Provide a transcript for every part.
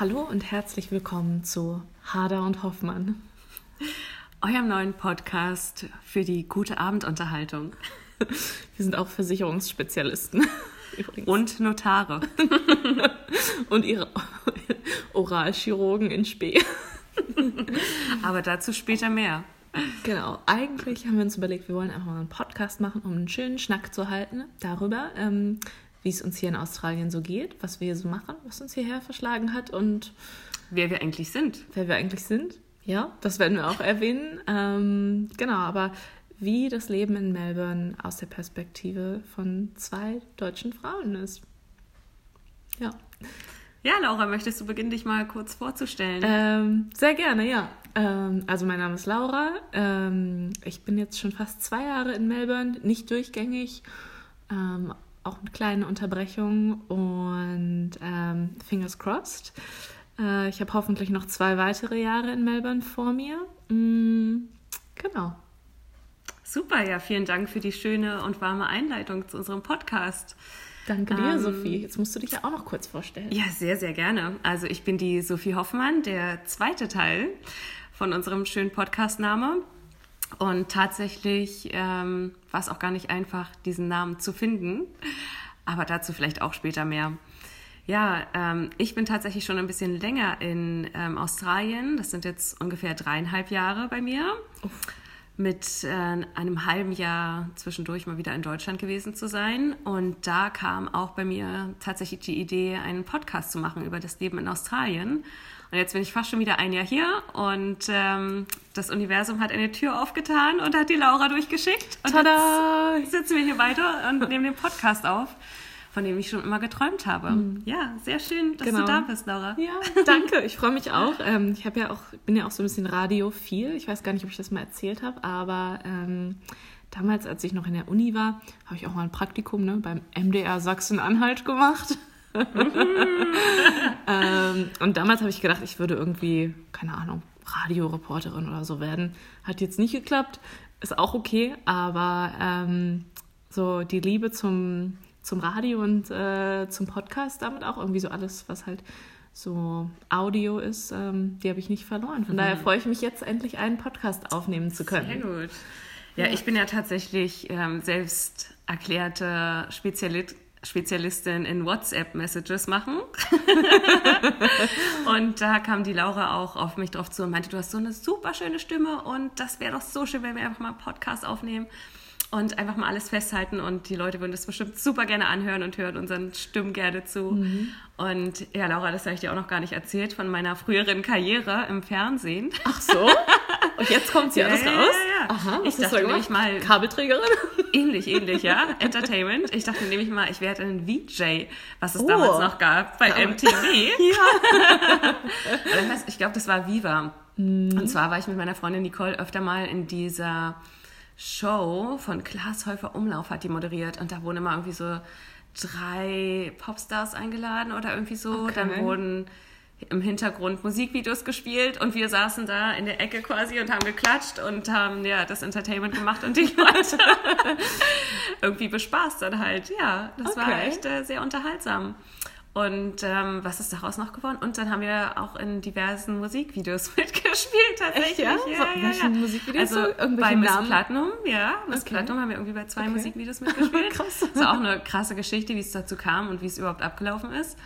Hallo und herzlich willkommen zu Hader und Hoffmann. Eurem neuen Podcast für die gute Abendunterhaltung. Wir sind auch Versicherungsspezialisten. Übrigens. Und Notare. und ihre Oralchirurgen in Spee. Aber dazu später mehr. Genau. Eigentlich haben wir uns überlegt, wir wollen einfach mal einen Podcast machen, um einen schönen Schnack zu halten darüber, ähm, wie es uns hier in Australien so geht, was wir hier so machen, was uns hierher verschlagen hat und wer wir eigentlich sind. Wer wir eigentlich sind. Ja, das werden wir auch erwähnen. Ähm, genau, aber wie das Leben in Melbourne aus der Perspektive von zwei deutschen Frauen ist. Ja. Ja, Laura, möchtest du beginnen, dich mal kurz vorzustellen? Ähm, sehr gerne, ja. Ähm, also mein Name ist Laura. Ähm, ich bin jetzt schon fast zwei Jahre in Melbourne, nicht durchgängig, ähm, auch mit kleinen Unterbrechungen und ähm, fingers crossed. Äh, ich habe hoffentlich noch zwei weitere Jahre in Melbourne vor mir. Mm, genau. Super, ja, vielen Dank für die schöne und warme Einleitung zu unserem Podcast. Danke dir, ähm, Sophie. Jetzt musst du dich ja auch noch kurz vorstellen. Ja, sehr, sehr gerne. Also ich bin die Sophie Hoffmann, der zweite Teil von unserem schönen Podcastname. Und tatsächlich ähm, war es auch gar nicht einfach, diesen Namen zu finden. Aber dazu vielleicht auch später mehr. Ja, ähm, ich bin tatsächlich schon ein bisschen länger in ähm, Australien. Das sind jetzt ungefähr dreieinhalb Jahre bei mir. Uff mit äh, einem halben Jahr zwischendurch mal wieder in Deutschland gewesen zu sein. Und da kam auch bei mir tatsächlich die Idee, einen Podcast zu machen über das Leben in Australien. Und jetzt bin ich fast schon wieder ein Jahr hier und ähm, das Universum hat eine Tür aufgetan und hat die Laura durchgeschickt. Und Tada! jetzt sitzen wir hier weiter und nehmen den Podcast auf von dem ich schon immer geträumt habe. Mhm. Ja, sehr schön, dass genau. du da bist, Laura. Ja, danke. Ich freue mich auch. Ähm, ich habe ja auch, bin ja auch so ein bisschen radiophil. Ich weiß gar nicht, ob ich das mal erzählt habe, aber ähm, damals, als ich noch in der Uni war, habe ich auch mal ein Praktikum ne, beim MDR Sachsen-Anhalt gemacht. ähm, und damals habe ich gedacht, ich würde irgendwie, keine Ahnung, Radioreporterin oder so werden. Hat jetzt nicht geklappt, ist auch okay, aber ähm, so die Liebe zum zum Radio und äh, zum Podcast damit auch irgendwie so alles, was halt so Audio ist, ähm, die habe ich nicht verloren. Von mhm. daher freue ich mich jetzt endlich einen Podcast aufnehmen zu können. Sehr gut. Ja, ja. ich bin ja tatsächlich ähm, selbst erklärte Spezialit Spezialistin in WhatsApp-Messages machen. und da kam die Laura auch auf mich drauf zu und meinte, du hast so eine super schöne Stimme und das wäre doch so schön, wenn wir einfach mal einen Podcast aufnehmen und einfach mal alles festhalten und die Leute würden das bestimmt super gerne anhören und hören unseren Stimmen gerne zu. Mhm. Und ja, Laura, das habe ich dir auch noch gar nicht erzählt von meiner früheren Karriere im Fernsehen. Ach so? Und jetzt kommt sie ja, alles raus? Ja, ja. Aha, ich dachte nämlich mal... Kabelträgerin? Ähnlich, ähnlich, ja. Entertainment. Ich dachte nämlich mal, ich werde ein VJ, was es oh. damals noch gab bei MTV. ja. ich glaube, das war Viva. Mhm. Und zwar war ich mit meiner Freundin Nicole öfter mal in dieser Show von Klaas Häufer Umlauf hat die moderiert und da wurden immer irgendwie so drei Popstars eingeladen oder irgendwie so. Okay. Dann wurden im Hintergrund Musikvideos gespielt und wir saßen da in der Ecke quasi und haben geklatscht und haben ja das Entertainment gemacht und die Leute irgendwie bespaßt dann halt. Ja, das okay. war echt äh, sehr unterhaltsam. Und ähm, was ist daraus noch geworden? Und dann haben wir auch in diversen Musikvideos mitgespielt, tatsächlich. Echt, ja? Ja, ja, Welchen ja. Musikvideos? Also bei Miss Namen? Platinum, ja. Miss okay. Platinum haben wir irgendwie bei zwei okay. Musikvideos mitgespielt. Krass. Das ist auch eine krasse Geschichte, wie es dazu kam und wie es überhaupt abgelaufen ist.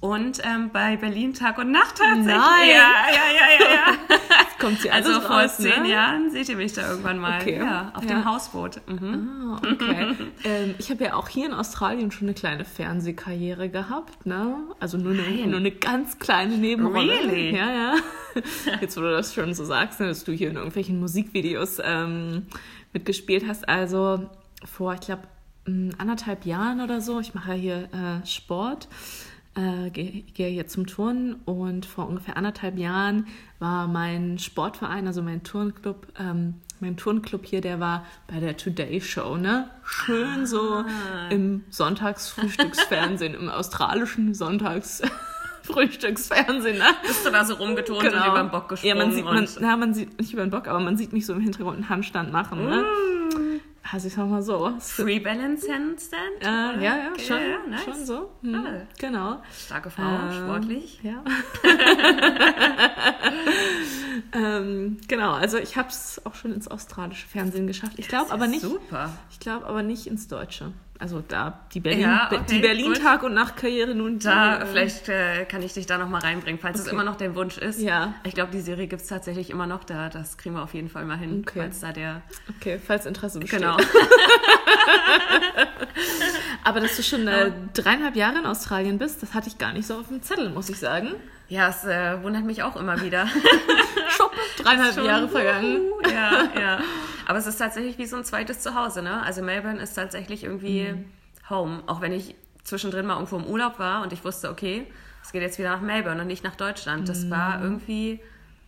Und ähm, bei Berlin Tag und Nacht tatsächlich. Nein. Ja, ja, ja, ja, ja. kommt sie also vor raus, zehn ne? Jahren seht ihr mich da irgendwann mal. Okay. Ja, auf ja. dem Hausboot. Mhm. Ah, okay. ähm, ich habe ja auch hier in Australien schon eine kleine Fernsehkarriere gehabt, ne? Also nur eine, nur eine ganz kleine Nebenrolle. Really? Ja, ja. Jetzt, wo du das schon so sagst, ne, dass du hier in irgendwelchen Musikvideos ähm, mitgespielt hast. Also vor, ich glaube, anderthalb Jahren oder so. Ich mache ja hier äh, Sport äh, gehe geh jetzt zum Turnen und vor ungefähr anderthalb Jahren war mein Sportverein, also mein Turnclub, ähm, mein Turnclub hier, der war bei der Today Show, ne? Schön so ah. im Sonntagsfrühstücksfernsehen, im australischen Sonntags. Frühstücksfernsehen, ne? Bist du da so rumgeturnt genau. und über den Bock gesprungen? Ja, man sieht, man, na, man sieht nicht über den Bock, aber man sieht mich so im Hintergrund einen Handstand machen, ne? Mm Also ich sag mal so. Free Balance Handstand? Äh, ja, ja, Okay, schon, ja, nice. schon so. Hm, Ah. Genau. Starke Frau, Ähm, sportlich. Ja. ähm, genau, also ich habe es auch schon ins australische Fernsehen geschafft. Ich glaube aber nicht. Super. Ich glaube aber nicht ins Deutsche. Also da die Berlin, Ja, okay, die Berlin gut. Tag und Nacht Karriere nun. Da, die, äh, vielleicht äh, kann ich dich da nochmal reinbringen, falls es Okay. immer noch der Wunsch ist. Ja. Ich glaube, die Serie gibt es tatsächlich immer noch da. Das kriegen wir auf jeden Fall mal hin, Okay. falls da der. Okay, falls Interesse besteht. Genau. Aber dass du schon äh, dreieinhalb Jahre in Australien bist, das hatte ich gar nicht so auf dem Zettel, muss ich sagen. Ja, es äh, wundert mich auch immer wieder. Schopp, dreieinhalb Schon, Jahre vergangen. uh, Ja, ja. Aber es ist tatsächlich wie so ein zweites Zuhause, ne? Also Melbourne ist tatsächlich irgendwie Mhm. Home. Auch wenn ich zwischendrin mal irgendwo im Urlaub war und ich wusste, okay, es geht jetzt wieder nach Melbourne und nicht nach Deutschland. Das Mhm. war irgendwie,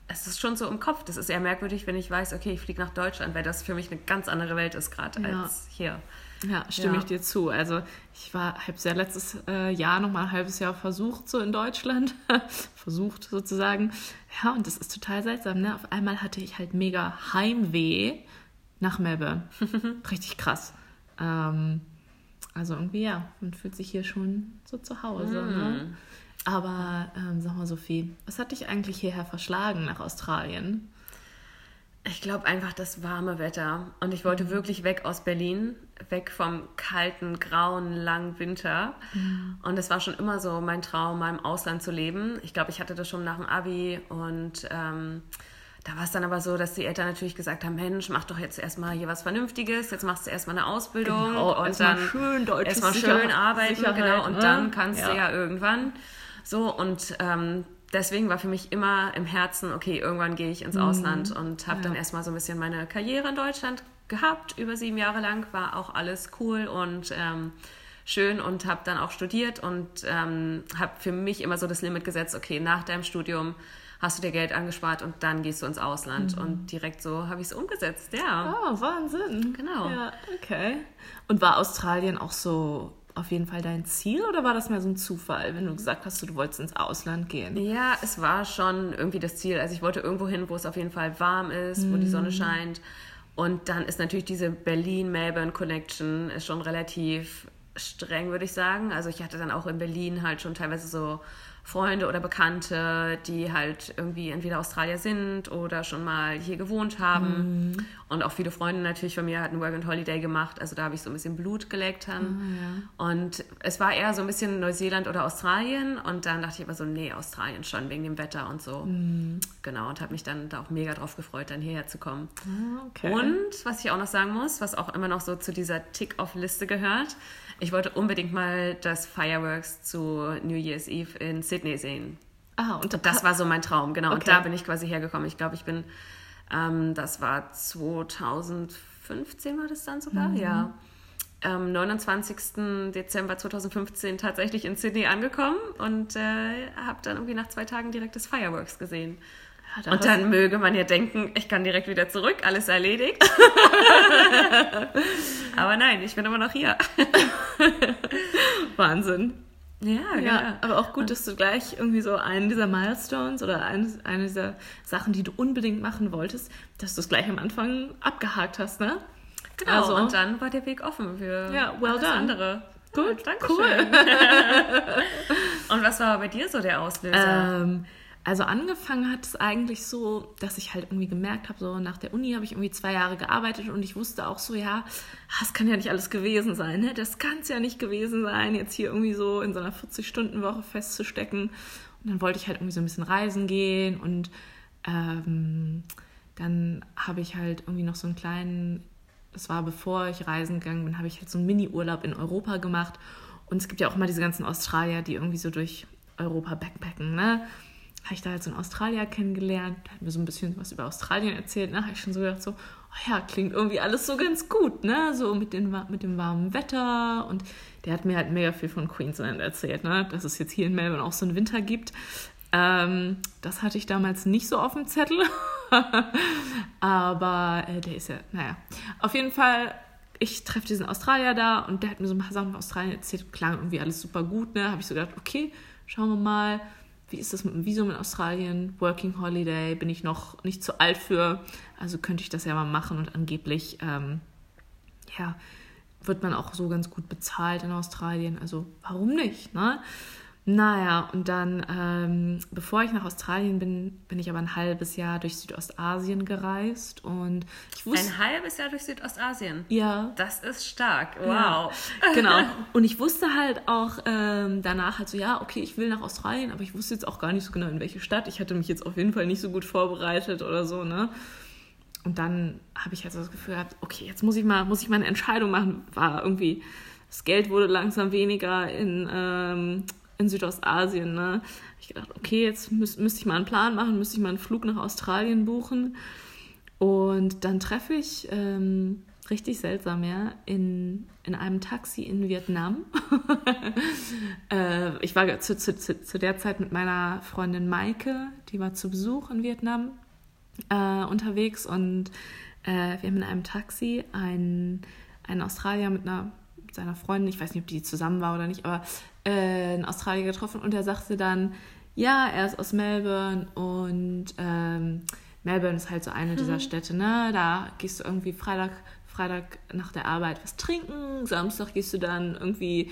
es ist schon so im Kopf. Das ist eher merkwürdig, wenn ich weiß, okay, ich fliege nach Deutschland, weil das für mich eine ganz andere Welt ist gerade Ja. als hier. Ja, stimme Ja. ich dir zu. Also ich war, habe ja letztes äh, Jahr noch mal ein halbes Jahr versucht so in Deutschland, versucht sozusagen. Ja, und das ist total seltsam. Ne? Auf einmal hatte ich halt mega Heimweh nach Melbourne. Richtig krass. Ähm, also irgendwie ja, man fühlt sich hier schon so zu Hause. Ne? Aber ähm, sag mal, Sophie, was hat dich eigentlich hierher verschlagen nach Australien? Ich glaube einfach das warme Wetter. Und ich wollte wirklich weg aus Berlin, weg vom kalten, grauen, langen Winter. Und es war schon immer so mein Traum, mal im Ausland zu leben. Ich glaube, ich hatte das schon nach dem Abi und ähm, da war es dann aber so, dass die Eltern natürlich gesagt haben, Mensch, mach doch jetzt erstmal hier was Vernünftiges, jetzt machst du erstmal eine Ausbildung Genau, und erstmal dann schön deutsches erstmal schön arbeiten, Sicherheit, genau, und ne? dann kannst du Ja. ja irgendwann so und ähm, deswegen war für mich immer im Herzen, okay, irgendwann gehe ich ins Ausland und habe dann erstmal so ein bisschen meine Karriere in Deutschland gehabt, über sieben Jahre lang, war auch alles cool und ähm, schön und habe dann auch studiert und ähm, habe für mich immer so das Limit gesetzt, okay, nach deinem Studium hast du dir Geld angespart und dann gehst du ins Ausland und direkt so habe ich es umgesetzt, ja. Oh, Wahnsinn. Genau. Ja, okay. Und war Australien auch so auf jeden Fall dein Ziel oder war das mehr so ein Zufall, wenn du gesagt hast, du wolltest ins Ausland gehen? Ja, es war schon irgendwie das Ziel. Also ich wollte irgendwo hin, wo es auf jeden Fall warm ist, wo die Sonne scheint. Und dann ist natürlich diese Berlin-Melbourne-Connection ist schon relativ streng, würde ich sagen. Also ich hatte dann auch in Berlin halt schon teilweise so Freunde oder Bekannte, die halt irgendwie entweder Australier sind oder schon mal hier gewohnt haben. Und auch viele Freunde natürlich von mir hatten Work and Holiday gemacht. Also da habe ich so ein bisschen Blut geleckt dann. Und es war eher so ein bisschen Neuseeland oder Australien. Und dann dachte ich aber so, nee, Australien schon wegen dem Wetter und so. Genau, und habe mich dann da auch mega drauf gefreut, dann hierher zu kommen. Ah, Okay. Und was ich auch noch sagen muss, was auch immer noch so zu dieser Tick-Off-Liste gehört, ich wollte unbedingt mal das Fireworks zu New Year's Eve in Sydney sehen. ah, und Das war so mein Traum, genau. Und Okay. da bin ich quasi hergekommen. Ich glaube, ich bin, ähm, das war 2015 war das dann sogar, Mhm. ja. Am 29. Dezember 2015 tatsächlich in Sydney angekommen und äh, habe dann irgendwie nach zwei Tagen direkt das Fireworks gesehen. Ja, Und dann möge man ja denken, ich kann direkt wieder zurück, alles erledigt. Aber nein, ich bin immer noch hier. Wahnsinn. Ja, Ja, aber auch gut, dass du gleich irgendwie so einen dieser Milestones oder eine, eine dieser Sachen, die du unbedingt machen wolltest, dass du es gleich am Anfang abgehakt hast, ne? Genau, Also- und dann war der Weg offen für Ja, well alles done. andere. Gut, danke cool. und was war bei dir so der Auslöser? Ähm, also angefangen hat es eigentlich so, dass ich halt irgendwie gemerkt habe, so nach der Uni habe ich irgendwie zwei Jahre gearbeitet und ich wusste auch so, ja, das kann ja nicht alles gewesen sein, ne? Das kann es ja nicht gewesen sein, jetzt hier irgendwie so in so einer 40-Stunden-Woche festzustecken. Und dann wollte ich halt irgendwie so ein bisschen reisen gehen und ähm, dann habe ich halt irgendwie noch so einen kleinen, das war bevor ich reisen gegangen bin, habe ich halt so einen Mini-Urlaub in Europa gemacht. Und es gibt ja auch immer diese ganzen Australier, die irgendwie so durch Europa backpacken, ne? Habe ich da halt so einen Australier kennengelernt, der hat mir so ein bisschen was über Australien erzählt, ne? Habe ich schon so gedacht, so, oh ja, klingt irgendwie alles so ganz gut, ne? So mit, den, mit dem warmen Wetter. Und der hat mir halt mega viel von Queensland erzählt, ne? Dass es jetzt hier in Melbourne auch so einen Winter gibt. Ähm, das hatte ich damals nicht so auf dem Zettel. Aber äh, der ist ja, naja. Auf jeden Fall, ich treffe diesen Australier da und der hat mir so ein paar Sachen von Australien erzählt. Klang irgendwie alles super gut, ne? Habe ich so gedacht, okay, schauen wir mal, wie ist das mit dem Visum in Australien? Working Holiday, bin ich noch nicht zu alt für. Also könnte ich das ja mal machen und angeblich ähm, ja, wird man auch so ganz gut bezahlt in Australien. Also warum nicht, ne? Naja, und dann, ähm, bevor ich nach Australien bin, bin ich aber ein halbes Jahr durch Südostasien gereist und ich wusste. Ein halbes Jahr durch Südostasien? Ja. Das ist stark, wow. Ja, genau. Und ich wusste halt auch ähm, danach halt so, ja, okay, ich will nach Australien, aber ich wusste jetzt auch gar nicht so genau, in welche Stadt. Ich hatte mich jetzt auf jeden Fall nicht so gut vorbereitet oder so, ne? Und dann habe ich halt so das Gefühl gehabt, okay, jetzt muss ich mal, muss ich mal eine Entscheidung machen. War irgendwie, das Geld wurde langsam weniger in, ähm, in Südostasien. Ne? Ich gedacht, okay, jetzt müß, müsste ich mal einen Plan machen, müsste ich mal einen Flug nach Australien buchen. Und dann treffe ich, ähm, richtig seltsam, ja, in, in einem Taxi in Vietnam. äh, ich war zu, zu, zu, der Zeit mit meiner Freundin Maike, die war zu Besuch in Vietnam äh, unterwegs und äh, wir haben in einem Taxi einen, einen Australier mit einer seiner Freundin, ich weiß nicht, ob die zusammen war oder nicht, aber äh, in Australien getroffen und er sagte dann, ja, er ist aus Melbourne und ähm, Melbourne ist halt so eine mhm. dieser Städte, ne? Da gehst du irgendwie Freitag, Freitag nach der Arbeit was trinken, Samstag gehst du dann irgendwie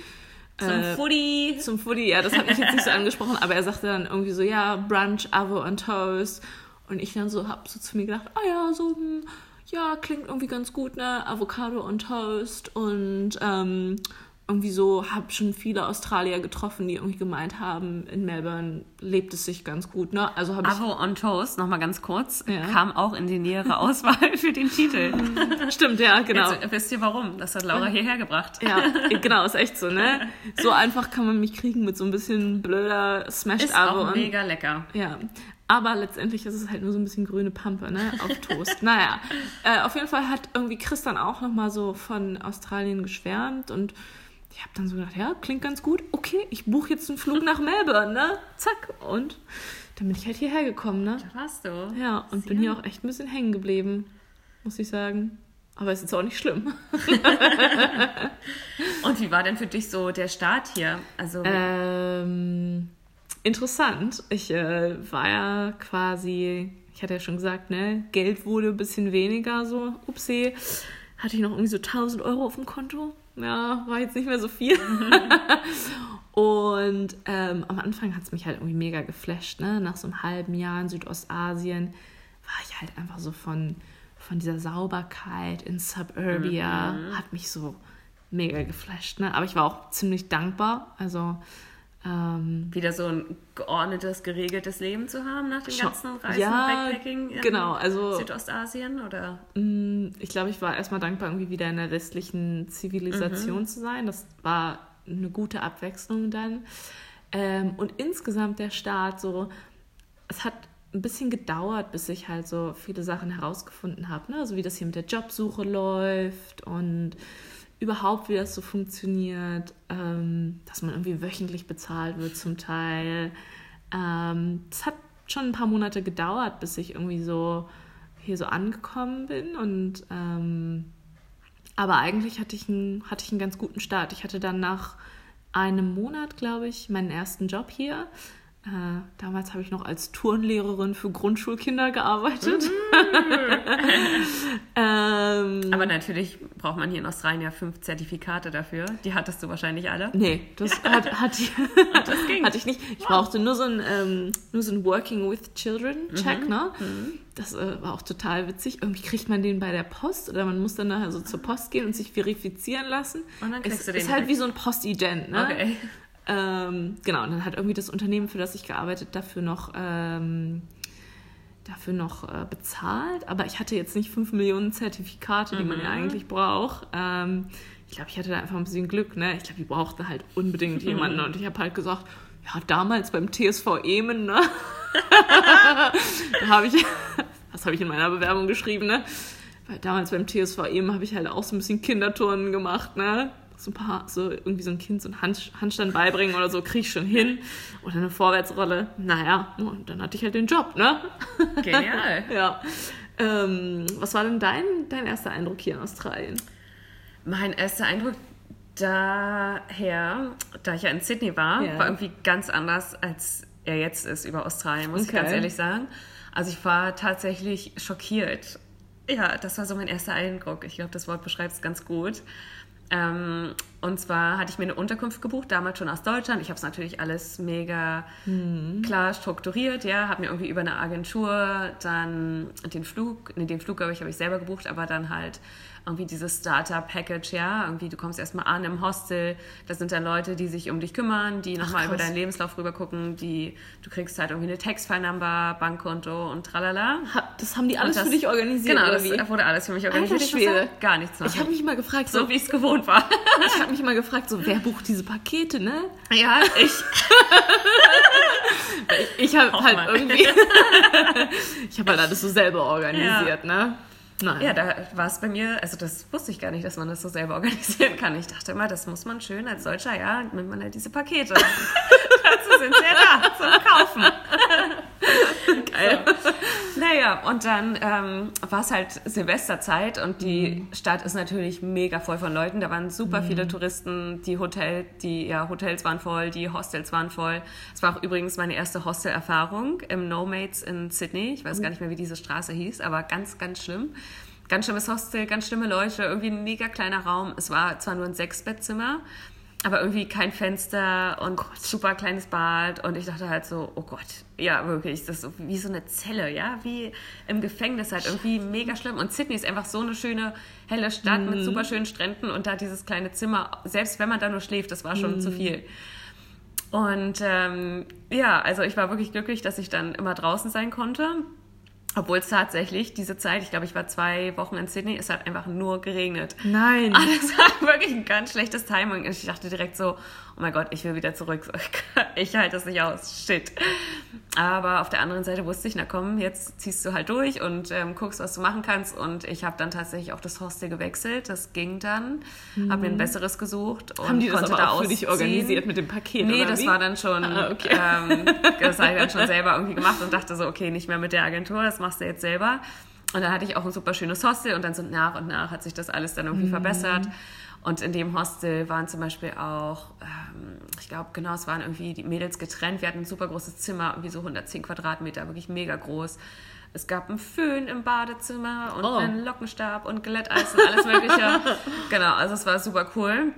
zum äh, Footy. Zum Footy, ja, das hat mich jetzt nicht so angesprochen, aber er sagte dann irgendwie so, ja, Brunch, Avo und Toast. Und ich dann so hab so zu mir gedacht, ah oh ja, so, hm, ja, klingt irgendwie ganz gut, ne? Avocado und Toast und ähm, irgendwie so, habe schon viele Australier getroffen, die irgendwie gemeint haben, in Melbourne lebt es sich ganz gut. Ne? Also habe Avo on Toast, nochmal ganz kurz, ja. kam auch in die nähere Auswahl für den Titel. Stimmt, ja, genau. Jetzt wisst ihr warum? Das hat Laura hierher gebracht. Ja, genau, ist echt so, ne? So einfach kann man mich kriegen mit so ein bisschen blöder Smashed Avo. Ist auch mega lecker. Ja, aber letztendlich ist es halt nur so ein bisschen grüne Pampe, ne? Auf Toast. naja. Äh, auf jeden Fall hat irgendwie Chris dann auch nochmal so von Australien geschwärmt und ich habe dann so gedacht, ja, klingt ganz gut. Okay, ich buche jetzt einen Flug nach Melbourne, ne? Zack. Und dann bin ich halt hierher gekommen, ne? Da warst du. Ja, und Sehr bin hier auch echt ein bisschen hängen geblieben, muss ich sagen. Aber ist jetzt auch nicht schlimm. und wie war denn für dich so der Start hier? Also ähm, interessant. Ich äh, war ja quasi, ich hatte ja schon gesagt, ne, Geld wurde ein bisschen weniger so. Upsi. Hatte ich noch irgendwie so 1000 Euro auf dem Konto ja, war jetzt nicht mehr so viel. und ähm, am Anfang hat es mich halt irgendwie mega geflasht. Ne? Nach so einem halben Jahr in Südostasien war ich halt einfach so von, von dieser Sauberkeit in Suburbia, mhm. hat mich so mega geflasht. Ne? Aber ich war auch ziemlich dankbar. Also ähm, wieder so ein geordnetes, geregeltes Leben zu haben nach dem ganzen Reisen, ja, Backpacking in genau, also, Südostasien? Oder? Mm, ich glaube, ich war erstmal dankbar, irgendwie wieder in der westlichen Zivilisation mhm. zu sein. Das war eine gute Abwechslung dann. Ähm, und insgesamt der Start so, es hat ein bisschen gedauert, bis ich halt so viele Sachen herausgefunden habe, ne? also wie das hier mit der Jobsuche läuft und überhaupt, wie das so funktioniert, ähm, dass man irgendwie wöchentlich bezahlt wird zum Teil. Ähm, das hat schon ein paar Monate gedauert, bis ich irgendwie so hier so angekommen bin und ähm, aber eigentlich hatte ich, einen, hatte ich einen ganz guten Start. Ich hatte dann nach einem Monat, glaube ich, meinen ersten Job hier. Äh, damals habe ich noch als Turnlehrerin für Grundschulkinder gearbeitet. Mm. ähm, Aber natürlich braucht man hier in Australien ja fünf Zertifikate dafür. Die hattest du wahrscheinlich alle. Nee, das, hat, hatte, ich, das hatte ich nicht. Ich wow. brauchte nur so ein, ähm, nur so ein Working with Children Check. Mhm. Ne? Mhm. Das äh, war auch total witzig. Irgendwie kriegt man den bei der Post oder man muss dann nachher so zur Post gehen und sich verifizieren lassen. Und dann kriegst es du den. Ist halt wie so ein Postident. Ne? Okay. Ähm, genau, und dann hat irgendwie das Unternehmen, für das ich gearbeitet, dafür noch, ähm, dafür noch äh, bezahlt. Aber ich hatte jetzt nicht 5 Millionen Zertifikate, die mhm. man ja mhm. eigentlich braucht. Ähm, ich glaube, ich hatte da einfach ein bisschen Glück. Ne? Ich glaube, die brauchten halt unbedingt jemanden. Und ich habe halt gesagt, ja, damals beim TSV Emen, ne? da habe ich, was habe ich in meiner Bewerbung geschrieben, ne? Weil damals beim TSV Emen habe ich halt auch so ein bisschen Kinderturnen gemacht, ne? So ein paar, so irgendwie so ein Kind so einen Hand, Handstand beibringen oder so, kriege ich schon hin. Oder eine Vorwärtsrolle. Naja, und dann hatte ich halt den Job, ne? Genial. ja. Ähm, was war denn dein, dein erster Eindruck hier in Australien? Mein erster Eindruck daher, da ich ja in Sydney war, ja. war irgendwie ganz anders, als er jetzt ist über Australien, muss okay. ich ganz ehrlich sagen. Also ich war tatsächlich schockiert ja, das war so mein erster Eindruck. Ich glaube, das Wort beschreibt es ganz gut. Ähm, und zwar hatte ich mir eine Unterkunft gebucht, damals schon aus Deutschland. Ich habe es natürlich alles mega mhm. klar strukturiert, ja, habe mir irgendwie über eine Agentur dann den Flug, nee, den Flug, glaube ich, habe ich selber gebucht, aber dann halt irgendwie dieses Starter-Package, ja, irgendwie du kommst erstmal an im Hostel, da sind dann Leute, die sich um dich kümmern, die nochmal über deinen Lebenslauf rüber gucken, die, du kriegst halt irgendwie eine Textfile-Number, Bankkonto und tralala. Das haben die alles das, für dich organisiert, Genau, das wurde alles für mich organisiert. Alter Schwede. Gar nichts machen. Ich habe mich immer gefragt, so, so wie ich es gewohnt war. ich habe mich immer gefragt, so, wer bucht diese Pakete, ne? Ja, ich. ich, ich habe halt irgendwie, ich habe halt alles so selber organisiert, ja. ne? Nein. Ja, da war es bei mir, also das wusste ich gar nicht, dass man das so selber organisieren kann. Ich dachte immer, das muss man schön als Deutscher, ja, nimmt man halt diese Pakete. Dazu sind sie ja da zum Kaufen. Geil. So. Naja, und dann ähm, war es halt Silvesterzeit und die mhm. Stadt ist natürlich mega voll von Leuten. Da waren super mhm. viele Touristen, die Hotel, die ja, Hotels waren voll, die Hostels waren voll. Es war auch übrigens meine erste Hostelerfahrung im Nomads in Sydney. Ich weiß mhm. gar nicht mehr, wie diese Straße hieß, aber ganz, ganz schlimm ganz schlimmes Hostel, ganz schlimme Leute, irgendwie ein mega kleiner Raum. Es war zwar nur ein Sechsbettzimmer, aber irgendwie kein Fenster und oh super kleines Bad und ich dachte halt so, oh Gott, ja wirklich, das ist so wie so eine Zelle, ja, wie im Gefängnis halt irgendwie mega schlimm und Sydney ist einfach so eine schöne helle Stadt mm. mit mhm. super schönen Stränden und da dieses kleine Zimmer, selbst wenn man da nur schläft, das war schon mm. zu viel. Und ähm, ja, also ich war wirklich glücklich, dass ich dann immer draußen sein konnte obwohl es tatsächlich diese Zeit, ich glaube, ich war zwei Wochen in Sydney, es hat einfach nur geregnet. Nein. Aber das war wirklich ein ganz schlechtes Timing. Ich dachte direkt so, oh mein Gott, ich will wieder zurück. Ich halte das nicht aus. Shit. Aber auf der anderen Seite wusste ich, na komm, jetzt ziehst du halt durch und ähm, guckst, was du machen kannst. Und ich habe dann tatsächlich auch das Hostel gewechselt. Das ging dann. Mhm. Habe mir ein besseres gesucht und Haben die das konnte aber da auch für dich organisiert mit dem Paket? Nee, das wie? war dann schon, ah, okay. ähm, das habe ich dann schon selber irgendwie gemacht und dachte so, okay, nicht mehr mit der Agentur, das machst du jetzt selber. Und dann hatte ich auch ein super schönes Hostel und dann so nach und nach hat sich das alles dann irgendwie mhm. verbessert. Und in dem Hostel waren zum Beispiel auch, ähm, ich glaube, genau, es waren irgendwie die Mädels getrennt. Wir hatten ein super großes Zimmer, irgendwie so 110 Quadratmeter, wirklich mega groß. Es gab einen Föhn im Badezimmer und oh. einen Lockenstab und Glätteis und alles Mögliche. genau, also es war super cool.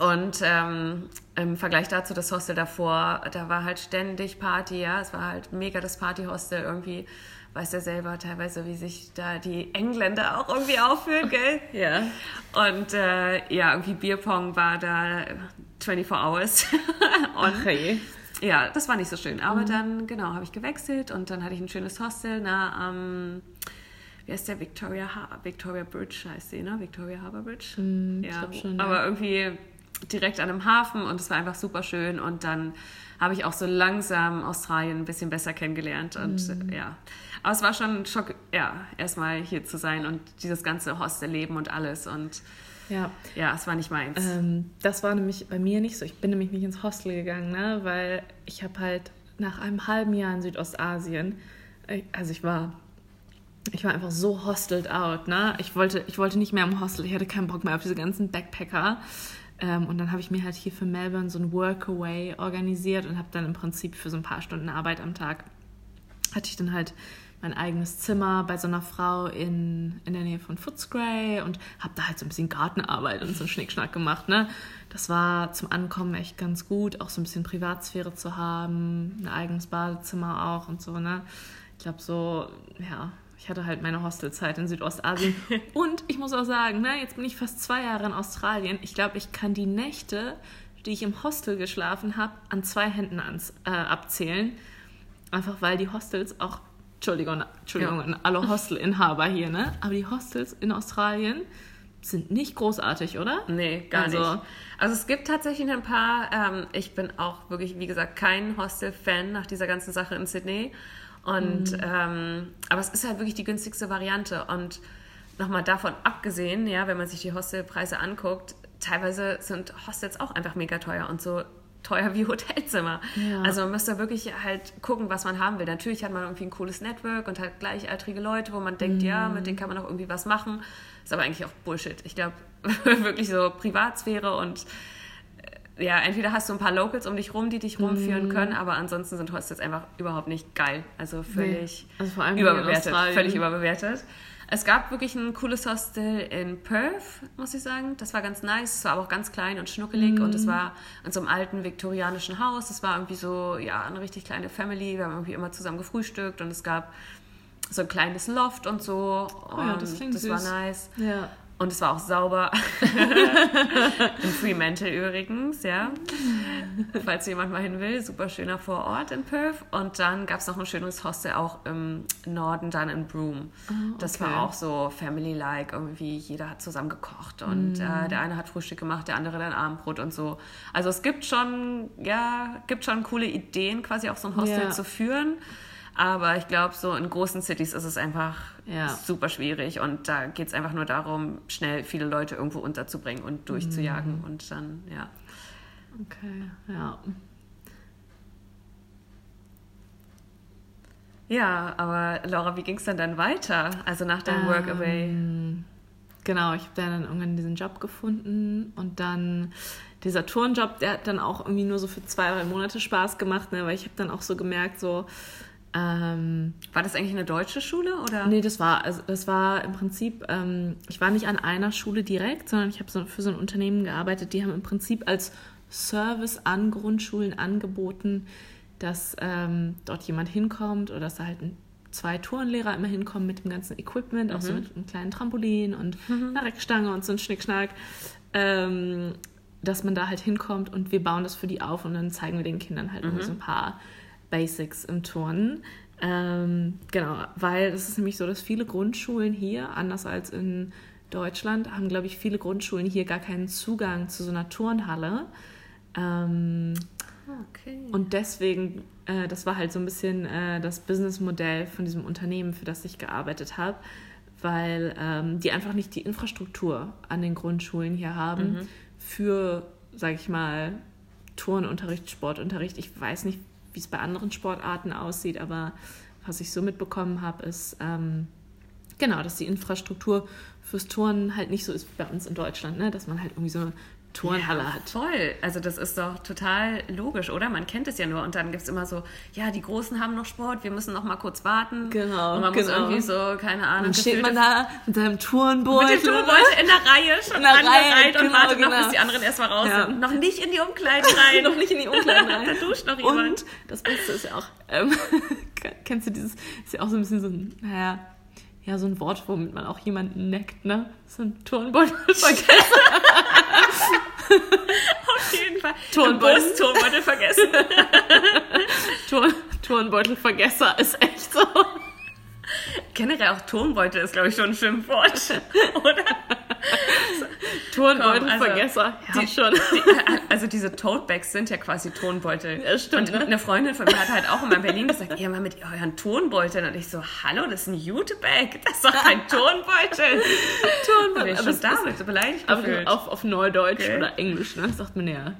Und ähm, im Vergleich dazu das Hostel davor, da war halt ständig Party, ja. Es war halt mega das Partyhostel irgendwie weiß ja selber teilweise, wie sich da die Engländer auch irgendwie aufführen, gell? ja. Und äh, ja, irgendwie Bierpong war da 24 Hours. Ach, hey. Ja, das war nicht so schön. Aber mhm. dann, genau, habe ich gewechselt und dann hatte ich ein schönes Hostel na am, ähm, wie heißt der, Victoria, ha Victoria Bridge heißt sie, ne? Victoria Harbour Bridge? Mhm, ja, schon, aber ja. irgendwie direkt an einem Hafen und es war einfach super schön und dann habe ich auch so langsam Australien ein bisschen besser kennengelernt und mhm. ja. Aber es war schon ein Schock, ja, erstmal hier zu sein und dieses ganze Hostel-Leben und alles und ja. Ja, es war nicht meins. Ähm, das war nämlich bei mir nicht so. Ich bin nämlich nicht ins Hostel gegangen, ne? weil ich habe halt nach einem halben Jahr in Südostasien, äh, also ich war ich war einfach so hosteled out, ne? Ich wollte, ich wollte nicht mehr im Hostel, ich hatte keinen Bock mehr auf diese ganzen Backpacker. Ähm, und dann habe ich mir halt hier für Melbourne so ein Workaway organisiert und habe dann im Prinzip für so ein paar Stunden Arbeit am Tag hatte ich dann halt mein eigenes Zimmer bei so einer Frau in, in der Nähe von Footscray und habe da halt so ein bisschen Gartenarbeit und so einen Schnickschnack gemacht. Ne? Das war zum Ankommen echt ganz gut, auch so ein bisschen Privatsphäre zu haben, ein eigenes Badezimmer auch und so. Ne? Ich glaube so, ja, ich hatte halt meine Hostelzeit in Südostasien. Und ich muss auch sagen, ne, jetzt bin ich fast zwei Jahre in Australien. Ich glaube, ich kann die Nächte, die ich im Hostel geschlafen habe, an zwei Händen ans, äh, abzählen. Einfach weil die Hostels auch, Entschuldigung, Entschuldigung ja. an alle Hostelinhaber hier, ne? Aber die Hostels in Australien sind nicht großartig, oder? Nee, gar also, nicht. Also es gibt tatsächlich ein paar, ähm, ich bin auch wirklich, wie gesagt, kein Hostel-Fan nach dieser ganzen Sache in Sydney. Und mhm. ähm, aber es ist halt wirklich die günstigste Variante. Und nochmal davon abgesehen, ja, wenn man sich die Hostelpreise anguckt, teilweise sind Hostels auch einfach mega teuer und so teuer wie Hotelzimmer. Ja. Also man müsste wirklich halt gucken, was man haben will. Natürlich hat man irgendwie ein cooles Network und hat gleichaltrige Leute, wo man denkt, mhm. ja, mit denen kann man auch irgendwie was machen. Ist aber eigentlich auch Bullshit. Ich glaube, wirklich so Privatsphäre und ja, entweder hast du ein paar Locals um dich rum, die dich rumführen mm. können, aber ansonsten sind Hostels einfach überhaupt nicht geil. Also völlig nee. also überbewertet. Völlig überbewertet. Es gab wirklich ein cooles Hostel in Perth, muss ich sagen. Das war ganz nice. Es war aber auch ganz klein und schnuckelig und es war in so einem alten viktorianischen Haus. Es war irgendwie so, ja, eine richtig kleine Family. Wir haben irgendwie immer zusammen gefrühstückt und es gab so ein kleines Loft und so. Oh ja, das Und das war nice. Ja. Und es war auch sauber. in Fremantle übrigens, ja. Falls jemand mal hin will, super schöner Vorort in Perth. Und dann gab es noch ein schönes Hostel auch im Norden, dann in Broome. Das okay. war auch so family-like, irgendwie jeder hat zusammen gekocht und äh, der eine hat Frühstück gemacht, der andere dann Abendbrot und so. Also es gibt schon, ja, gibt schon coole Ideen, quasi auch so ein Hostel Ja. zu führen. Aber ich glaube, so in großen Cities ist es einfach Ja. super schwierig und da geht es einfach nur darum, schnell viele Leute irgendwo unterzubringen und durchzujagen Mhm. und dann, ja. Okay, ja. Ja, aber Laura, wie ging es denn dann weiter? Also nach deinem Workaway? Ähm, Genau, ich habe dann irgendwann diesen Job gefunden und dann dieser Turnjob, der hat dann auch irgendwie nur so für zwei, drei Monate Spaß gemacht, ne, weil ich habe dann auch so gemerkt, so, ähm, War das eigentlich eine deutsche Schule oder? Nee, das war, also das war im Prinzip, ähm, ich war nicht an einer Schule direkt, sondern ich habe so für so ein Unternehmen gearbeitet, die haben im Prinzip als Service an Grundschulen angeboten, dass ähm, dort jemand hinkommt oder dass da halt ein, zwei Tourenlehrer immer hinkommen mit dem ganzen Equipment, auch so mit einem kleinen Trampolin und einer Reckstange und so ein Schnickschnack, ähm, dass man da halt hinkommt und wir bauen das für die auf und dann zeigen wir den Kindern halt irgendwie so ein paar Basics im Turnen. Ähm, genau, weil es ist nämlich so, dass viele Grundschulen hier, anders als in Deutschland, haben, glaube ich, viele Grundschulen hier gar keinen Zugang zu so einer Turnhalle. Ähm, Okay. und deswegen, äh, das war halt so ein bisschen äh, das Businessmodell von diesem Unternehmen, für das ich gearbeitet habe, weil ähm, die einfach nicht die Infrastruktur an den Grundschulen hier haben für, sag ich mal, Turnunterricht, Sportunterricht. Ich weiß nicht, wie es bei anderen Sportarten aussieht, aber was ich so mitbekommen habe, ist ähm, genau, dass die Infrastruktur fürs Turnen halt nicht so ist wie bei uns in Deutschland, ne? dass man halt irgendwie so Turnhalle hat. Voll. Also das ist doch total logisch, oder? Man kennt es ja nur und dann gibt es immer so, ja, die Großen haben noch Sport, wir müssen noch mal kurz warten. Genau, Und man muss genau. irgendwie so, keine Ahnung, Dann steht man da mit seinem Turnbeutel. mit dem Turnbeutel in der Reihe schon In der Reihe, und genau, wartet noch, genau. bis die anderen erstmal raus Ja. sind. Noch nicht in die Umkleiden rein. noch nicht in die Umkleiden rein. da duscht noch jemand. Und das Beste ist ja auch, ähm, kennst du dieses, ist ja auch so ein bisschen so ein, naja, ja, so ein Wort, womit man auch jemanden neckt, ne? So ein Turnbeutel vergessen. Auf jeden Fall. Turnbeutel. Bus Turnbeutel vergessen. Turn, Turnbeutelvergesser ist echt so. Generell auch Turnbeutel ist, glaube ich, schon ein Schimpfwort. Oder? Turnbeutelvergesser, also, ja die- schon. Die, also diese Totebags sind ja quasi Turnbeutel. Ja, stimmt, Und ne? eine Freundin von mir hat halt auch immer in Berlin gesagt, ihr mal mit euren Turnbeuteln. Und ich so, hallo, das ist ein Jutebag. Das ist doch kein Turnbeutel. ich Aber es damit so beleidigt Aber gefühlt. auf, auf Neudeutsch Okay. oder Englisch, ne? Sagt man ja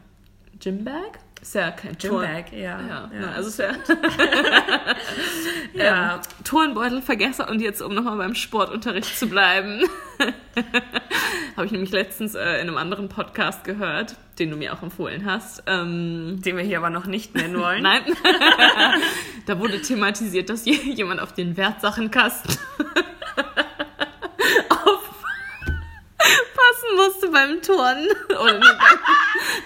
Gymbag? Ist ja kein Turn. Gymbag, ja. Ja, ja. also ist ja, ja. ähm, Turnbeutelvergesser und jetzt, um nochmal beim Sportunterricht zu bleiben, habe ich nämlich letztens äh, in einem anderen Podcast gehört, den du mir auch empfohlen hast. Ähm, den wir hier aber noch nicht nennen wollen. nein, da wurde thematisiert, dass je- jemand auf den Wertsachenkasten aufpassen musste beim Turnen oder nee, beim,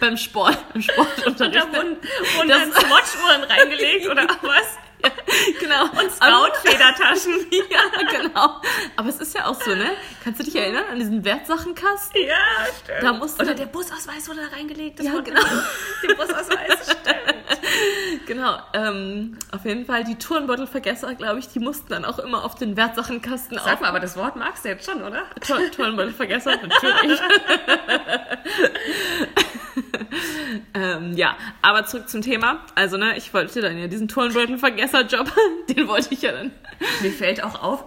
beim Sport, beim Und Sportunterricht. da wurden, wurden Das- dann Swatch-Uhren reingelegt oder was? genau. Und Scout-Federtaschen. Ja, genau. Aber es ist ja auch so, ne? Kannst du dich erinnern an diesen Wertsachenkasten? Ja, stimmt. Da musste- Oder der Busausweis wurde da reingelegt. Das Ja, genau. Den Busausweis, stimmt. Genau. Ähm, auf jeden Fall die Turnbeutelvergesser, glaube ich, die mussten dann auch immer auf den Wertsachenkasten Sag auf. mal, aber das Wort magst du jetzt schon, oder? Turn Turnbeutelvergesser, natürlich. Ähm, ja, aber zurück zum Thema. Also, ne, ich wollte dann ja diesen Turnbeutelvergesser-Job, den wollte ich ja dann. Mir fällt auch auf,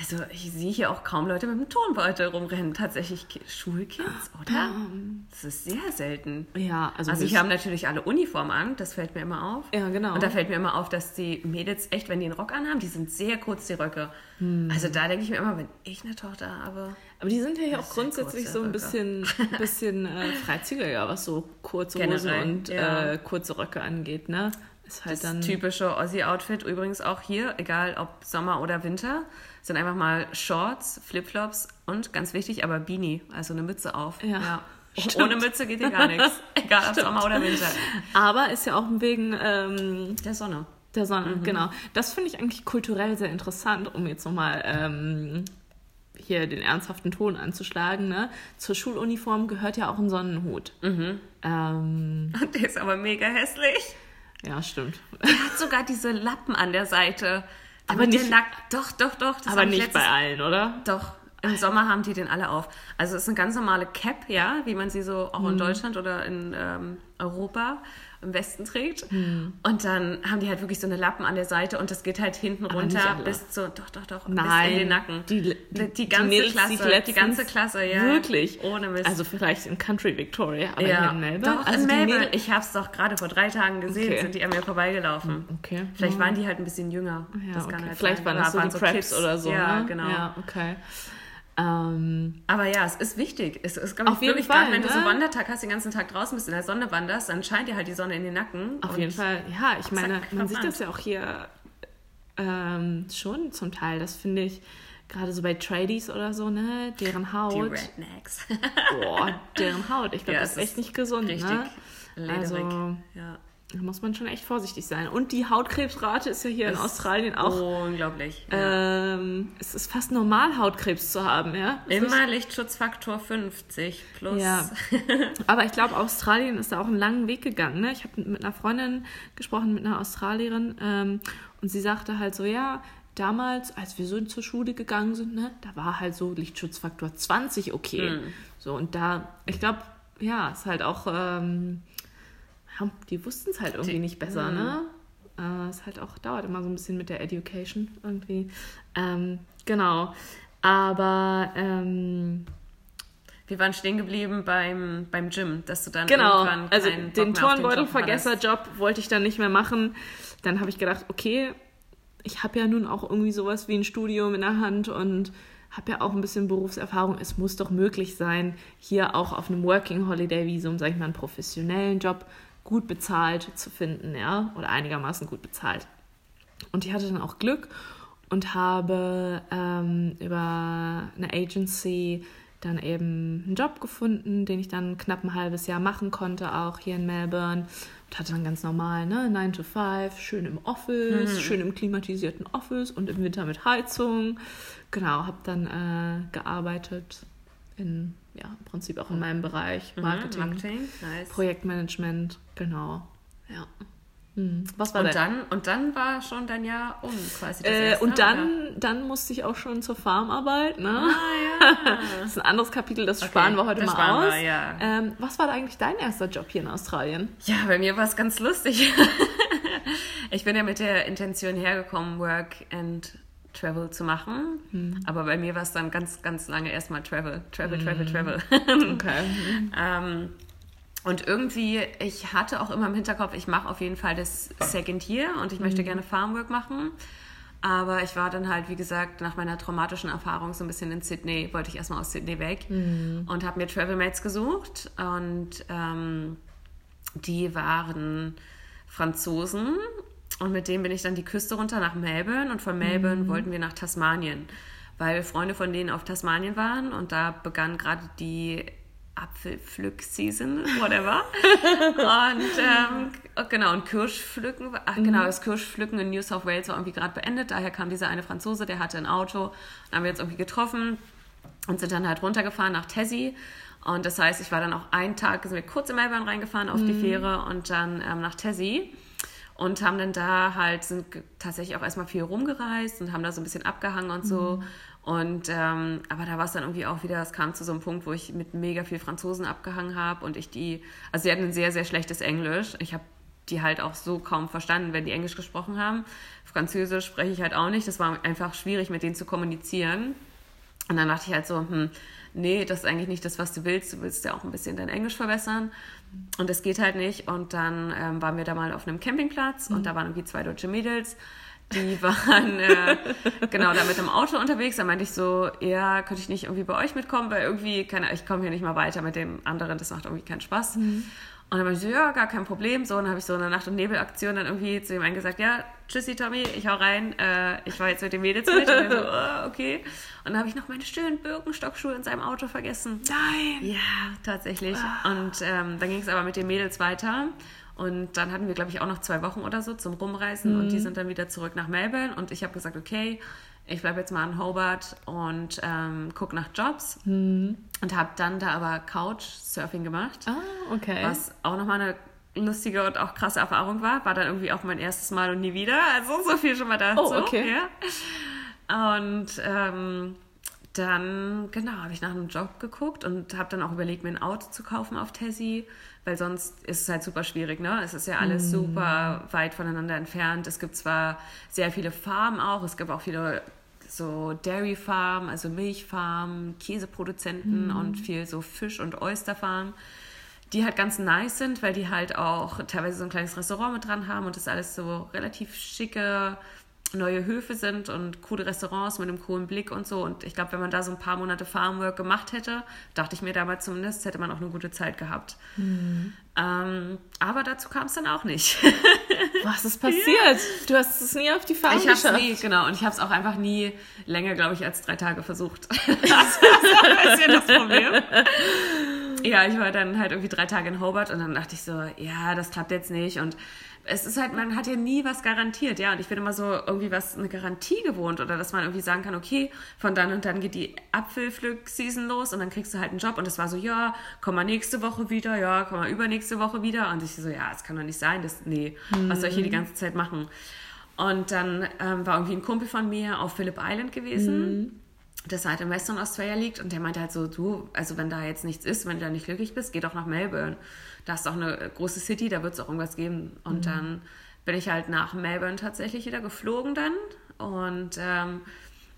also ich sehe hier auch kaum Leute mit einem Turnbeutel rumrennen. Tatsächlich Ki- Schulkids, oder? Das ist sehr selten. Ja, also, Also ich haben natürlich alle Uniform an, das fällt mir immer auf. Ja, genau. Und da fällt mir immer auf, dass die Mädels echt, wenn die einen Rock anhaben, die sind sehr kurz, die Röcke. Hm. Also da denke ich mir immer, wenn ich eine Tochter habe, Aber die sind ja hier auch grundsätzlich so ein bisschen, bisschen äh, freizügiger, was so kurze Hose Generell, und ja. äh, kurze Röcke angeht, ne? ist halt Das dann. typische Aussie-Outfit übrigens auch hier, egal ob Sommer oder Winter, sind einfach mal Shorts, Flipflops und ganz wichtig, aber Beanie, also eine Mütze auf. Ja, stimmt. Ohne Mütze geht hier gar nichts, egal ob Sommer oder Winter. Aber ist ja auch wegen ähm, Der Sonne. der Sonne, genau. Das finde ich eigentlich kulturell sehr interessant, um jetzt nochmal ähm, hier den ernsthaften Ton anzuschlagen. Ne? Zur Schuluniform gehört ja auch ein Sonnenhut. Ähm, Der ist aber mega hässlich. ja, stimmt. Der hat sogar diese Lappen an der Seite. Aber der nicht- Nack- Doch, doch, doch. das Aber nicht letztes- bei allen, oder? Doch, im Sommer haben die den alle auf. Also es ist eine ganz normale Cap, ja, wie man sie so auch in Mhm. Deutschland oder in ähm, Europa im Westen trägt. Mhm. Und dann haben die halt wirklich so eine Lappen an der Seite und das geht halt hinten nicht runter bis zu, doch, doch, doch, Nein. bis in den Nacken. Die, Die, die, die ganze Mädels, Klasse, die, ganze Klasse, ja. Wirklich? Ohne Mist. Also vielleicht in Country Victoria, aber ja, in Melbourne? doch, also in Melbourne. Ich habe es doch gerade vor drei Tagen gesehen, Okay. sind die an mir vorbeigelaufen. Okay. Vielleicht waren die halt ein bisschen jünger. Ja, das okay. kann halt Vielleicht sein. waren das so die Preps Kids. oder so. Ja, ne? genau. Ja, okay. Ähm, Aber ja, es ist wichtig. Es ist, glaube ich, wirklich, Fall, gerade wenn du ne? so einen Wandertag hast, den ganzen Tag draußen bist, in der Sonne wanderst, dann scheint dir halt die Sonne in den Nacken. Auf jeden Fall, ja, ich meine, man sieht verbrannt. das ja auch hier ähm, schon zum Teil. Das finde ich gerade so bei Tradies oder so, ne? Deren Die Haut. Rednecks. Boah, deren Haut. Ich glaube, Ja, das ist echt nicht gesund, Richtig ne? lederig. Also- ja. Da muss man schon echt vorsichtig sein. Und die Hautkrebsrate ist ja hier in Ist Australien auch. Unglaublich. Ja. Ähm, es ist fast normal, Hautkrebs zu haben, ja? Das Immer Lichtschutzfaktor 50 plus. Ja. Aber ich glaube, Australien ist da auch einen langen Weg gegangen. Ne? Ich habe mit einer Freundin gesprochen, mit einer Australierin, ähm, und sie sagte halt so, ja, damals, als wir so zur Schule gegangen sind, ne, da war halt so Lichtschutzfaktor 20 okay. So, und da, ich glaube, ja, ist halt auch, ähm, ja, die wussten es halt irgendwie nicht besser, ne? Äh, es halt auch, dauert immer so ein bisschen mit der Education irgendwie. Ähm, genau. Aber, ähm, Wir waren stehen geblieben beim, beim Gym, dass du dann Genau, irgendwann also den Turnbeutelvergesser-Job wollte ich dann nicht mehr machen. Dann habe ich gedacht, okay, ich habe ja nun auch irgendwie sowas wie ein Studium in der Hand und habe ja auch ein bisschen Berufserfahrung. Es muss doch möglich sein, hier auch auf einem Working Holiday Visum, sage ich mal, einen professionellen Job gut bezahlt zu finden, ja, oder einigermaßen gut bezahlt. Und ich hatte dann auch Glück und habe ähm, über eine Agency dann eben einen Job gefunden, den ich dann knapp ein halbes Jahr machen konnte, auch hier in Melbourne. Und hatte dann ganz normal, ne, 9 to 5, schön im Office, schön im klimatisierten Office und im Winter mit Heizung. Genau, habe dann äh, gearbeitet in, ja, im Prinzip auch in meinem Bereich, Mhm, Marketing, Marketing, nice. Projektmanagement, genau, ja. Hm. Was war Und dann, und dann war schon dein Jahr um quasi das äh, erste, und oder? dann, dann musste ich auch schon zur Farmarbeit. Ne? Ah, ja. Das ist ein anderes Kapitel, das sparen wir heute mal sparen aus. ja. ähm, was war da eigentlich dein erster Job hier in Australien? Ja, bei mir war es ganz lustig. ich bin ja mit der Intention hergekommen, Work and Travel zu machen. Hm. Aber bei mir war es dann ganz, ganz lange erstmal Travel, Travel, Travel, Hm. Travel. Okay. ähm, und irgendwie, ich hatte auch immer im Hinterkopf, ich mache auf jeden Fall das Second Year und ich Mhm. möchte gerne Farmwork machen. Aber ich war dann halt, wie gesagt, nach meiner traumatischen Erfahrung so ein bisschen in Sydney, wollte ich erstmal aus Sydney weg Mhm. und habe mir Travel Mates gesucht. Und ähm, die waren Franzosen. Und mit denen bin ich dann die Küste runter nach Melbourne. Und von Melbourne wollten wir nach Tasmanien, weil Freunde von denen auf Tasmanien waren. Und da begann gerade die Apfelpflück-Season, whatever. und ähm, genau, und Kirschpflücken, ach genau, das Kirschpflücken in New South Wales war irgendwie gerade beendet. Daher kam dieser eine Franzose, der hatte ein Auto. Und haben wir uns irgendwie getroffen und sind dann halt runtergefahren nach Tassie. Und das heißt, ich war dann auch einen Tag, sind wir kurz in Melbourne reingefahren auf die Fähre und dann ähm, nach Tassie. Und haben dann da halt, sind tatsächlich auch erstmal viel rumgereist und haben da so ein bisschen abgehangen und so. Und ähm, aber da war es dann irgendwie auch wieder, es kam zu so einem Punkt, wo ich mit mega viel Franzosen abgehangen habe und ich die, also sie hatten ein sehr, sehr schlechtes Englisch. Ich habe die halt auch so kaum verstanden, wenn die Englisch gesprochen haben. Französisch spreche ich halt auch nicht. Das war einfach schwierig, mit denen zu kommunizieren. Und dann dachte ich halt so, hm, nee, das ist eigentlich nicht das, was du willst. Du willst ja auch ein bisschen dein Englisch verbessern. Und das geht halt nicht. Und dann ähm, waren wir da mal auf einem Campingplatz und da waren irgendwie zwei deutsche Mädels. Die waren äh, genau da mit dem Auto unterwegs. Da meinte ich so, ja, könnte ich nicht irgendwie bei euch mitkommen, weil irgendwie, keine, ich komme hier nicht mal weiter mit dem anderen, das macht irgendwie keinen Spaß. Und dann war ich so, ja, gar kein Problem. So, und dann habe ich so eine Nacht- und Nebelaktion dann irgendwie zu ihm einen gesagt, ja, tschüssi Tommy, ich hau rein. Äh, ich war jetzt mit dem Mädels mit. Und so, oh, okay. Und dann habe ich noch meine schönen Birkenstockschuhe in seinem Auto vergessen. Nein! Ja, tatsächlich. Und ähm, dann ging es aber mit den Mädels weiter. Und dann hatten wir, glaube ich, auch noch zwei Wochen oder so zum Rumreisen. Und die sind dann wieder zurück nach Melbourne. Und ich habe gesagt, okay, ich bleibe jetzt mal in Hobart und ähm, gucke nach Jobs. Und habe dann da aber Couchsurfing gemacht. Ah, okay. Was auch nochmal eine lustige und auch krasse Erfahrung war. War dann irgendwie auch mein erstes Mal und nie wieder. Also so viel schon mal dazu. Oh, okay. Ja. Und ähm, dann, genau, habe ich nach einem Job geguckt und habe dann auch überlegt, mir ein Auto zu kaufen auf Tessie, weil sonst ist es halt super schwierig, ne? Es ist ja alles Mm. super weit voneinander entfernt. Es gibt zwar sehr viele Farmen auch, es gibt auch viele so Dairy Farm, also Milchfarmen, Käseproduzenten Mm. und viel so Fisch- und Oysterfarmen, die halt ganz nice sind, weil die halt auch teilweise so ein kleines Restaurant mit dran haben und das alles so relativ schicke neue Höfe sind und coole Restaurants mit einem coolen Blick und so. Und ich glaube, wenn man da so ein paar Monate Farmwork gemacht hätte, dachte ich mir damals zumindest, hätte man auch eine gute Zeit gehabt. Ähm, aber dazu kam es dann auch nicht. Was ist passiert? Du hast es nie auf die Fahne Ich habe es geschafft. nie, genau, und ich habe es auch einfach nie länger, glaube ich, als drei Tage versucht. das ist ein bisschen das Problem. Ja, ich war dann halt irgendwie drei Tage in Hobart und dann dachte ich so, ja, das klappt jetzt nicht. Und es ist halt, man hat ja nie was garantiert, ja, und ich bin immer so irgendwie was, eine Garantie gewohnt oder dass man irgendwie sagen kann, okay, von dann und dann geht die Apfelpflück-Season los und dann kriegst du halt einen Job. Und es war so, ja, komm mal nächste Woche wieder, ja, komm mal übernächste Woche wieder. Und ich so, ja, das kann doch nicht sein, das, nee, was soll ich hier die ganze Zeit machen? Und dann ähm, war irgendwie ein Kumpel von mir auf Phillip Island gewesen, das halt im Western Australia liegt. Und der meinte halt so, du, also wenn da jetzt nichts ist, wenn du da nicht glücklich bist, geh doch nach Melbourne. Da ist auch eine große City, da wird es auch irgendwas geben. Und dann bin ich halt nach Melbourne tatsächlich wieder geflogen dann. Und ähm,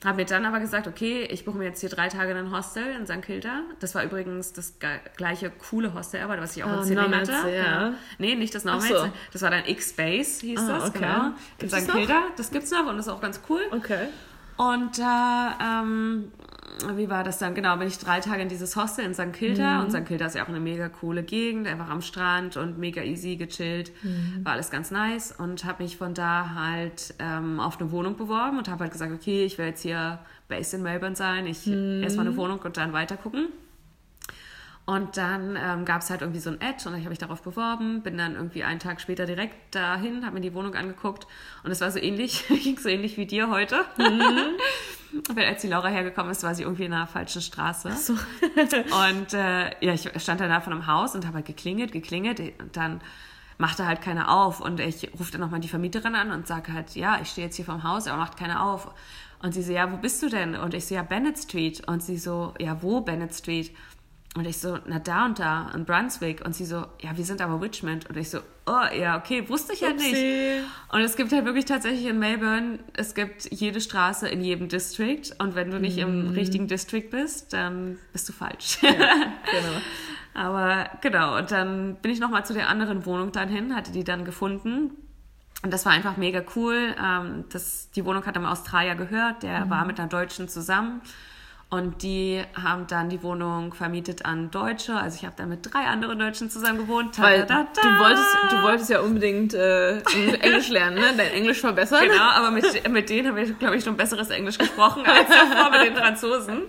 habe mir dann aber gesagt, okay, ich buche mir jetzt hier drei Tage in ein Hostel in St. Kilda. Das war übrigens das gleiche coole Hostel, aber was ich auch Ah, erzählt Nomads, hatte. ja. Genau. Nee, nicht das. Ach so. Das war dann X-Base, hieß Ah, das, okay. genau. In St. Kilda. Das gibt's noch und das ist auch ganz cool. Okay. Und da, ähm, wie war das dann? Genau, bin ich drei Tage in dieses Hostel in St. Kilda. Und St. Kilda ist ja auch eine mega coole Gegend, einfach am Strand und mega easy gechillt. War alles ganz nice. Und habe mich von da halt ähm, auf eine Wohnung beworben und habe halt gesagt, okay, ich will jetzt hier based in Melbourne sein. Ich erstmal eine Wohnung und dann weiter gucken. Und dann ähm, gab es halt irgendwie so ein Ad und ich habe mich darauf beworben, bin dann irgendwie einen Tag später direkt dahin, habe mir die Wohnung angeguckt und es war so ähnlich, ging so ähnlich wie dir heute. Weil als die Laura hergekommen ist, war sie irgendwie in einer falschen Straße. So. Und äh, ja, ich stand dann da vor einem Haus und habe halt geklingelt, geklingelt und dann machte halt keiner auf und ich rufe dann nochmal die Vermieterin an und sage halt, ja, ich stehe jetzt hier vorm Haus, aber macht keiner auf. Und sie so, ja, wo bist du denn? Und ich so, ja, Bennett Street. Und sie so, ja, wo Bennett Street? Und ich so, na da und da, in Brunswick. Und sie so, ja, wir sind aber Richmond. Und ich so, oh, ja, okay, wusste ich ja nicht. Upsi. Und es gibt halt wirklich tatsächlich in Melbourne, es gibt jede Straße in jedem District. Und wenn du nicht im richtigen District bist, dann bist du falsch. Genau. Aber genau, und dann bin ich nochmal zu der anderen Wohnung dann hin, hatte die dann gefunden. Und das war einfach mega cool. Ähm, das, die Wohnung hat einem Australier gehört, der war mit einer Deutschen zusammen. Und die haben dann die Wohnung vermietet an Deutsche. Also ich habe dann mit drei anderen Deutschen zusammen gewohnt. Tadadada. du wolltest, du wolltest ja unbedingt äh, Englisch lernen, ne? Dein Englisch verbessern. Genau, aber mit, mit denen habe ich, glaube ich, schon besseres Englisch gesprochen als davor mit den Franzosen.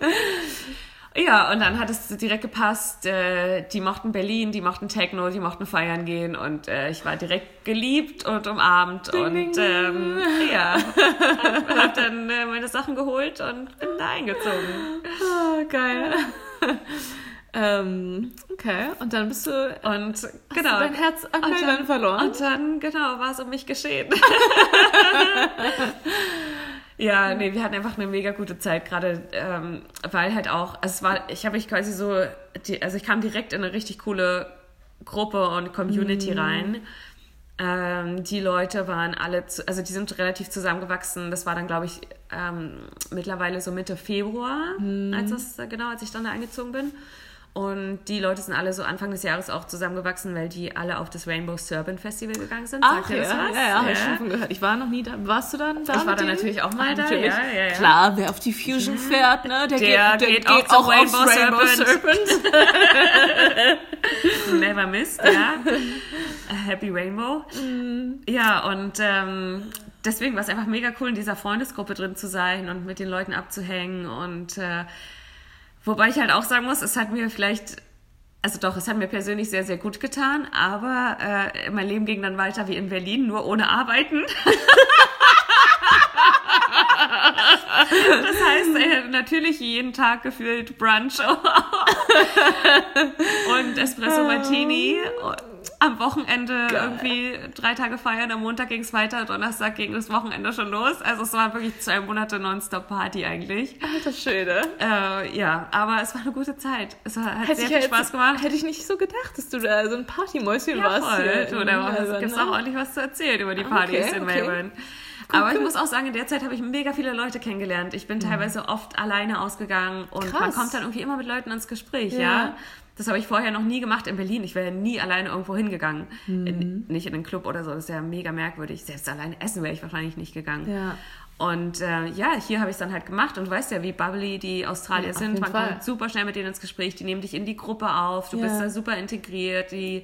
Ja, und dann hat es direkt gepasst. Äh, die mochten Berlin, die mochten Techno, die mochten feiern gehen und äh, ich war direkt geliebt und umarmt und ding, ding. ähm, ja, hab, hab dann äh, meine Sachen geholt und bin da eingezogen. Ah, geil. ähm, okay, und dann bist du Und genau, genau. dein Herz an und dann, verloren. Und dann, genau, war es um mich geschehen. ja, nee, wir hatten einfach eine mega gute Zeit, gerade ähm, weil halt auch, also es war, ich habe mich quasi so, die, also ich kam direkt in eine richtig coole Gruppe und Community rein. Ähm, die Leute waren alle, zu, also die sind relativ zusammengewachsen. Das war dann, glaube ich, ähm, mittlerweile so Mitte Februar, als das, genau, als ich dann da eingezogen bin. Und die Leute sind alle so Anfang des Jahres auch zusammengewachsen, weil die alle auf das Rainbow Serpent Festival gegangen sind. Ach, ja, das ja, ja, ja, hab ich schon von gehört. Ich war noch nie da. Warst du dann da? Ich war mit da denen? natürlich auch mal da, ja, ja, ja. Klar, wer auf die Fusion fährt, ne, der, Der geht, der geht auch geht auch Rainbow Rainbow Serpent. Serpent. Never missed, ja. Happy Rainbow. Mm. Ja, und ähm, deswegen war es einfach mega cool, in dieser Freundesgruppe drin zu sein und mit den Leuten abzuhängen. Und äh, wobei ich halt auch sagen muss, es hat mir vielleicht, also doch, es hat mir persönlich sehr, sehr gut getan, aber äh, mein Leben ging dann weiter wie in Berlin, nur ohne Arbeiten. Das heißt, äh, natürlich jeden Tag gefühlt Brunch und Espresso Martini. Am Wochenende irgendwie drei Tage feiern, am Montag ging es weiter, Donnerstag ging das Wochenende schon los. Also es war wirklich zwei Monate Nonstop-Party eigentlich. Alter Schöne. Äh, ja, aber es war eine gute Zeit. Es hat Hätte sehr ich viel jetzt- Spaß gemacht. Hätte ich nicht so gedacht, dass du da so ein Partymäuschen Ja, warst. voll. Du, da gibt es ne? auch ordentlich was zu erzählen über die Partys Okay, in okay. Melbourne. Aber ich cool. muss auch sagen, in der Zeit habe ich mega viele Leute kennengelernt. Ich bin teilweise oft alleine ausgegangen und man Krass. kommt dann irgendwie immer mit Leuten ins Gespräch, ja. Ja. Das habe ich vorher noch nie gemacht in Berlin. Ich wäre nie alleine irgendwo hingegangen. Mhm. In, nicht in einen Club oder so. Das ist ja mega merkwürdig. Selbst alleine essen wäre ich wahrscheinlich nicht gegangen. Ja. Und äh, ja, hier habe ich es dann halt gemacht und du weißt ja, wie bubbly die Australier Ja, sind. Man Fall. kommt super schnell mit denen ins Gespräch, die nehmen dich in die Gruppe auf, du Ja. bist da super integriert, die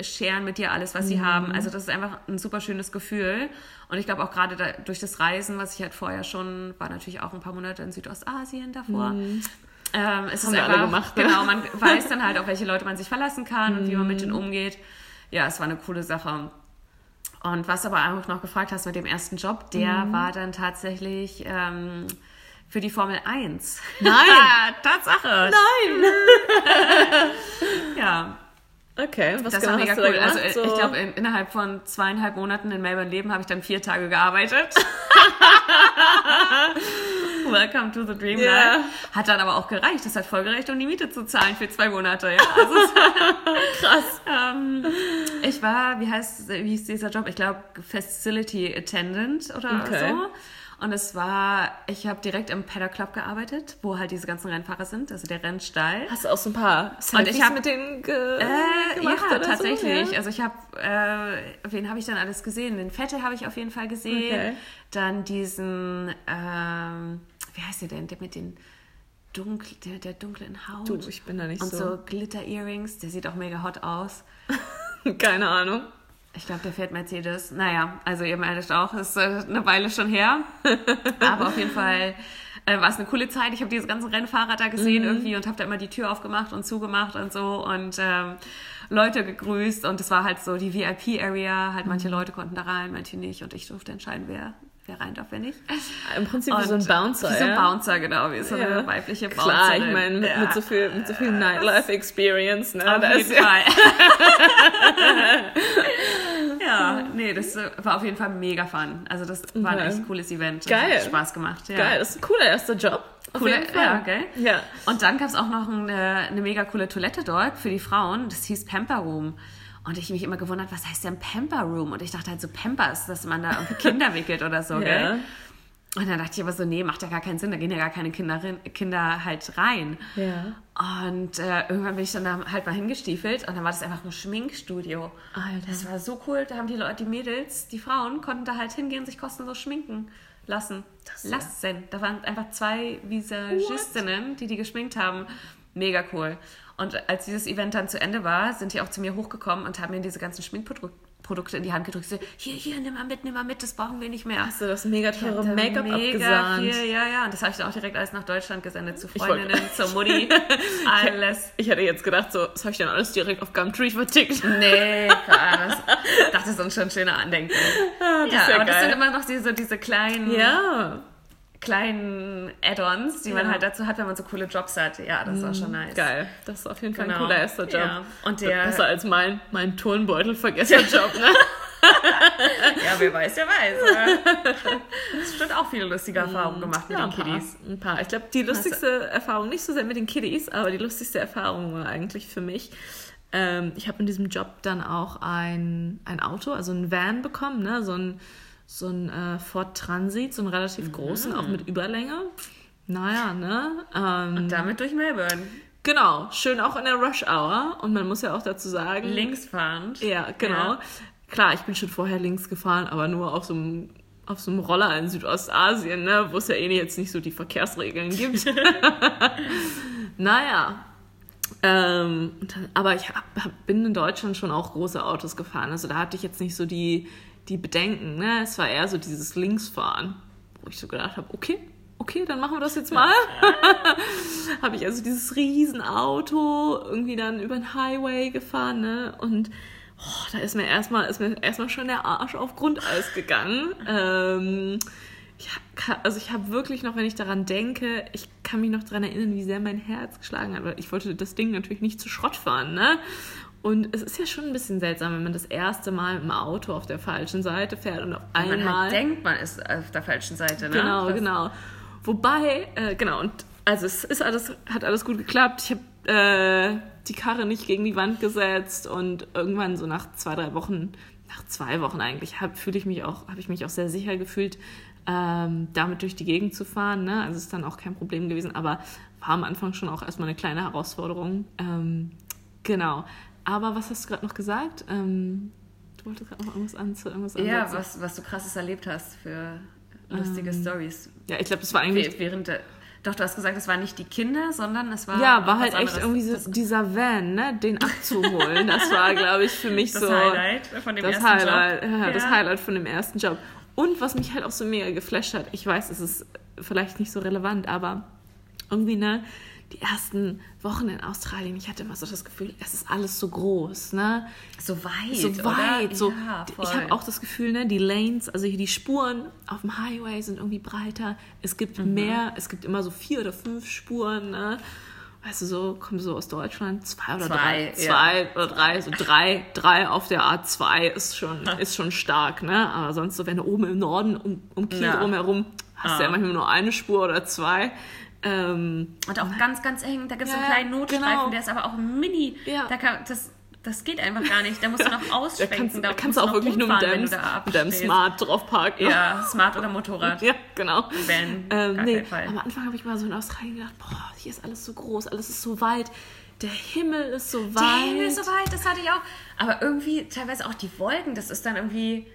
scheren mit dir alles, was sie Mhm. haben. Also das ist einfach ein super schönes Gefühl. Und ich glaube auch gerade da, durch das Reisen, was ich halt vorher schon, war natürlich auch ein paar Monate in Südostasien davor. Ähm, es ist Mhm. wir einfach, alle gemacht, ne? genau, man weiß dann halt, auf welche Leute man sich verlassen kann und wie man mit denen umgeht. Ja, es war eine coole Sache. Und was aber auch noch gefragt hast mit dem ersten Job, der war dann tatsächlich ähm, für die Formel 1. Nein. Tatsache! Nein! Ja, Okay, was das genau war mega cool. da gemacht? Also so? ich glaube, in, innerhalb von zweieinhalb Monaten in Melbourne leben habe ich dann vier Tage gearbeitet. Welcome to the Dream. Life. Hat dann aber auch gereicht. Das hat voll gereicht, um die Miete zu zahlen für zwei Monate. Ja, also krass. Ähm, ich war, wie heißt, wie hieß dieser Job? Ich glaube Facility Attendant oder Okay. so. Und es war, ich habe direkt im Paddock Club gearbeitet, wo halt diese ganzen Rennfahrer sind, also der Rennstall. Hast du auch so ein paar Selfies ich hab- mit denen ge Äh, gemacht ja, oder tatsächlich. So? Ja? Also ich habe, äh, wen habe ich dann alles gesehen? Den Vettel habe ich auf jeden Fall gesehen. Okay. Dann diesen, ähm, wie heißt der denn? Der mit den dunkel, der, der dunklen Haut. Du, ich bin da nicht und so. so Glitter-Earrings. Der sieht auch mega hot aus. Keine Ahnung. Ich glaube, der fährt Mercedes. Naja, also ihr merkt auch, ist äh, eine Weile schon her. Aber auf jeden Fall äh, war es eine coole Zeit. Ich habe diese ganzen Rennfahrer da gesehen irgendwie und habe da immer die Tür aufgemacht und zugemacht und so und ähm, Leute gegrüßt. Und es war halt so die VIP-Area. Halt manche Leute konnten da rein, manche nicht. Und ich durfte entscheiden, wer, wer rein wer nicht. Im Prinzip wie Und so ein Bouncer, Wie so ein ja? Bouncer, genau. Wie so eine Ja. weibliche Bouncerin. Klar, ich meine, mit, Ja. mit so viel, mit so viel Nightlife-Experience, ne? Auf jeden ja, Fall. ja, nee, das war auf jeden Fall mega fun. Also das war ein Okay. echt cooles Event. Geil. Hat Spaß gemacht. Ja. geil, das ist ein cooler erster Job. Fall. ja, gell? Ja. Und dann gab es auch noch eine, eine mega coole Toilette dort für die Frauen. Das hieß Pamper Room. Und ich mich immer gewundert, was heißt denn Pamper Room? Und ich dachte halt so, Pampers, dass man da Kinder wickelt oder so, Ja. gell? Und dann dachte ich aber so, nee, macht ja gar keinen Sinn, da gehen ja gar keine Kinder, Kinder halt rein. Ja. Und äh, irgendwann bin ich dann da halt mal hingestiefelt und dann war das einfach ein Schminkstudio. Alter. Das war so cool, da haben die Leute, die Mädels, die Frauen, konnten da halt hingehen, sich kostenlos schminken lassen. Das ist ja- lassen. Da waren einfach zwei Visagistinnen, die die geschminkt haben. Mega cool. Und als dieses Event dann zu Ende war, sind die auch zu mir hochgekommen und haben mir diese ganzen Schminkprodukte in die Hand gedrückt. So, hier, hier, nimm mal mit, nimm mal mit, das brauchen wir nicht mehr. Hast du das mega teure Make-up mega abgesahnt? viel, ja, ja. Und das habe ich dann auch direkt alles nach Deutschland gesendet zu Ich wollte- Freundinnen, zur Mutti. Alles. Ich hätte jetzt gedacht, so, das habe ich dann alles direkt auf Gumtree vertickt. Nee, klar, das, das ist uns schon schöner Andenken. Ah, das ja, ja aber das geil. sind immer noch diese, diese kleinen, Ja, kleinen Add-ons, die man Ja. halt dazu hat, wenn man so coole Jobs hat. Ja, das ist auch schon nice. geil. Das ist auf jeden Fall ein Genau. cooler erster Job. Ja. Und der- Besser als mein, mein Turnbeutel-Vergesser-Job, ne? Ja, wer weiß, wer weiß. Das stimmt auch viele lustige Erfahrungen gemacht mit Ja, den ein. Kiddies. Ein paar. Ich glaube, die lustigste Erfahrung, nicht so sehr mit den Kiddies, aber die lustigste Erfahrung war eigentlich für mich, ähm, ich habe in diesem Job dann auch ein, ein Auto, also ein Van bekommen, ne? so ein, so ein äh, Ford Transit, so einen relativ großen, auch mit Überlänge. Naja, ne? Ähm, Damit durch Melbourne. Genau, schön auch in der Rush Hour. Und man muss ja auch dazu sagen. Linksfahrend. Ja, genau. Ja. Klar, ich bin schon vorher links gefahren, aber nur auf so einem, auf so einem Roller in Südostasien, ne, wo es ja eh jetzt nicht so die Verkehrsregeln gibt. naja. Ähm, aber ich hab, bin in Deutschland schon auch große Autos gefahren. Also da hatte ich jetzt nicht so die, die Bedenken. Ne? Es war eher so dieses Linksfahren, wo ich so gedacht habe, okay, okay, dann machen wir das jetzt mal. habe ich also dieses Riesenauto irgendwie dann über den Highway gefahren, ne? Und oh, da ist mir erstmal ist mir erstmal schon der Arsch auf Grundeis gegangen. Ähm, ich hab, also ich habe wirklich noch, wenn ich daran denke, ich kann mich noch daran erinnern, wie sehr mein Herz geschlagen hat. Ich wollte das Ding natürlich nicht zu Schrott fahren, ne? Und es ist ja schon ein bisschen seltsam, wenn man das erste Mal im Auto auf der falschen Seite fährt und auf einmal. Man halt denkt, man ist auf der falschen Seite, ne? Genau, das genau. Wobei, äh, genau, und also es ist alles, hat alles gut geklappt. Ich habe äh, die Karre nicht gegen die Wand gesetzt und irgendwann so nach zwei, drei Wochen, nach zwei Wochen eigentlich, habe ich mich auch, habe ich mich auch sehr sicher gefühlt, ähm, damit durch die Gegend zu fahren. Ne? Also ist dann auch kein Problem gewesen, aber war am Anfang schon auch erstmal eine kleine Herausforderung. Ähm, genau. Aber was hast du gerade noch gesagt? Ähm, du wolltest gerade noch irgendwas an zu irgendwas Ja, was, was du krasses erlebt hast für lustige ähm, Stories. Ja, ich glaube, das war eigentlich. Während der, doch, du hast gesagt, es waren nicht die Kinder, sondern es war. Ja, war halt echt irgendwie so, dieser Van, ne, den abzuholen. Das war, glaube ich, für mich das so. Das Highlight von dem das ersten Highlight, Job. Ja, ja, das Highlight von dem ersten Job. Und was mich halt auch so mega geflasht hat, ich weiß, es ist vielleicht nicht so relevant, aber irgendwie, ne, die ersten Wochen in Australien, ich hatte immer so das Gefühl, es ist alles so groß, ne? So weit. So weit. Oder? So, ja, ich habe auch das Gefühl, ne, die Lanes, also hier die Spuren auf dem Highway sind irgendwie breiter. Es gibt mhm. mehr, es gibt immer so vier oder fünf Spuren, ne? Weißt du, so, kommen so aus Deutschland, zwei oder zwei, drei, zwei oder drei, so drei, drei auf der A2 ist schon, ist schon stark, ne? Aber sonst so, wenn du oben im Norden um, um Kiel ja. drumherum hast, ah. du ja manchmal nur eine Spur oder zwei. Ähm, und auch ganz, ganz eng. Da gibt es ja, einen kleinen Notstreifen, genau. der ist aber auch mini. Ja. Da kann, das, das geht einfach gar nicht. Da musst du noch ausschwenken. Da kannst, da kannst du auch wirklich nur mit deinem, mit deinem Smart drauf parken. Ja, Smart oder Motorrad. Ja, genau. Van, ähm, nee, Am Anfang habe ich mal so in Australien gedacht, boah, hier ist alles so groß, alles ist so weit. Der Himmel ist so weit. Der Himmel ist so weit, das hatte ich auch. Aber irgendwie teilweise auch die Wolken, das ist dann irgendwie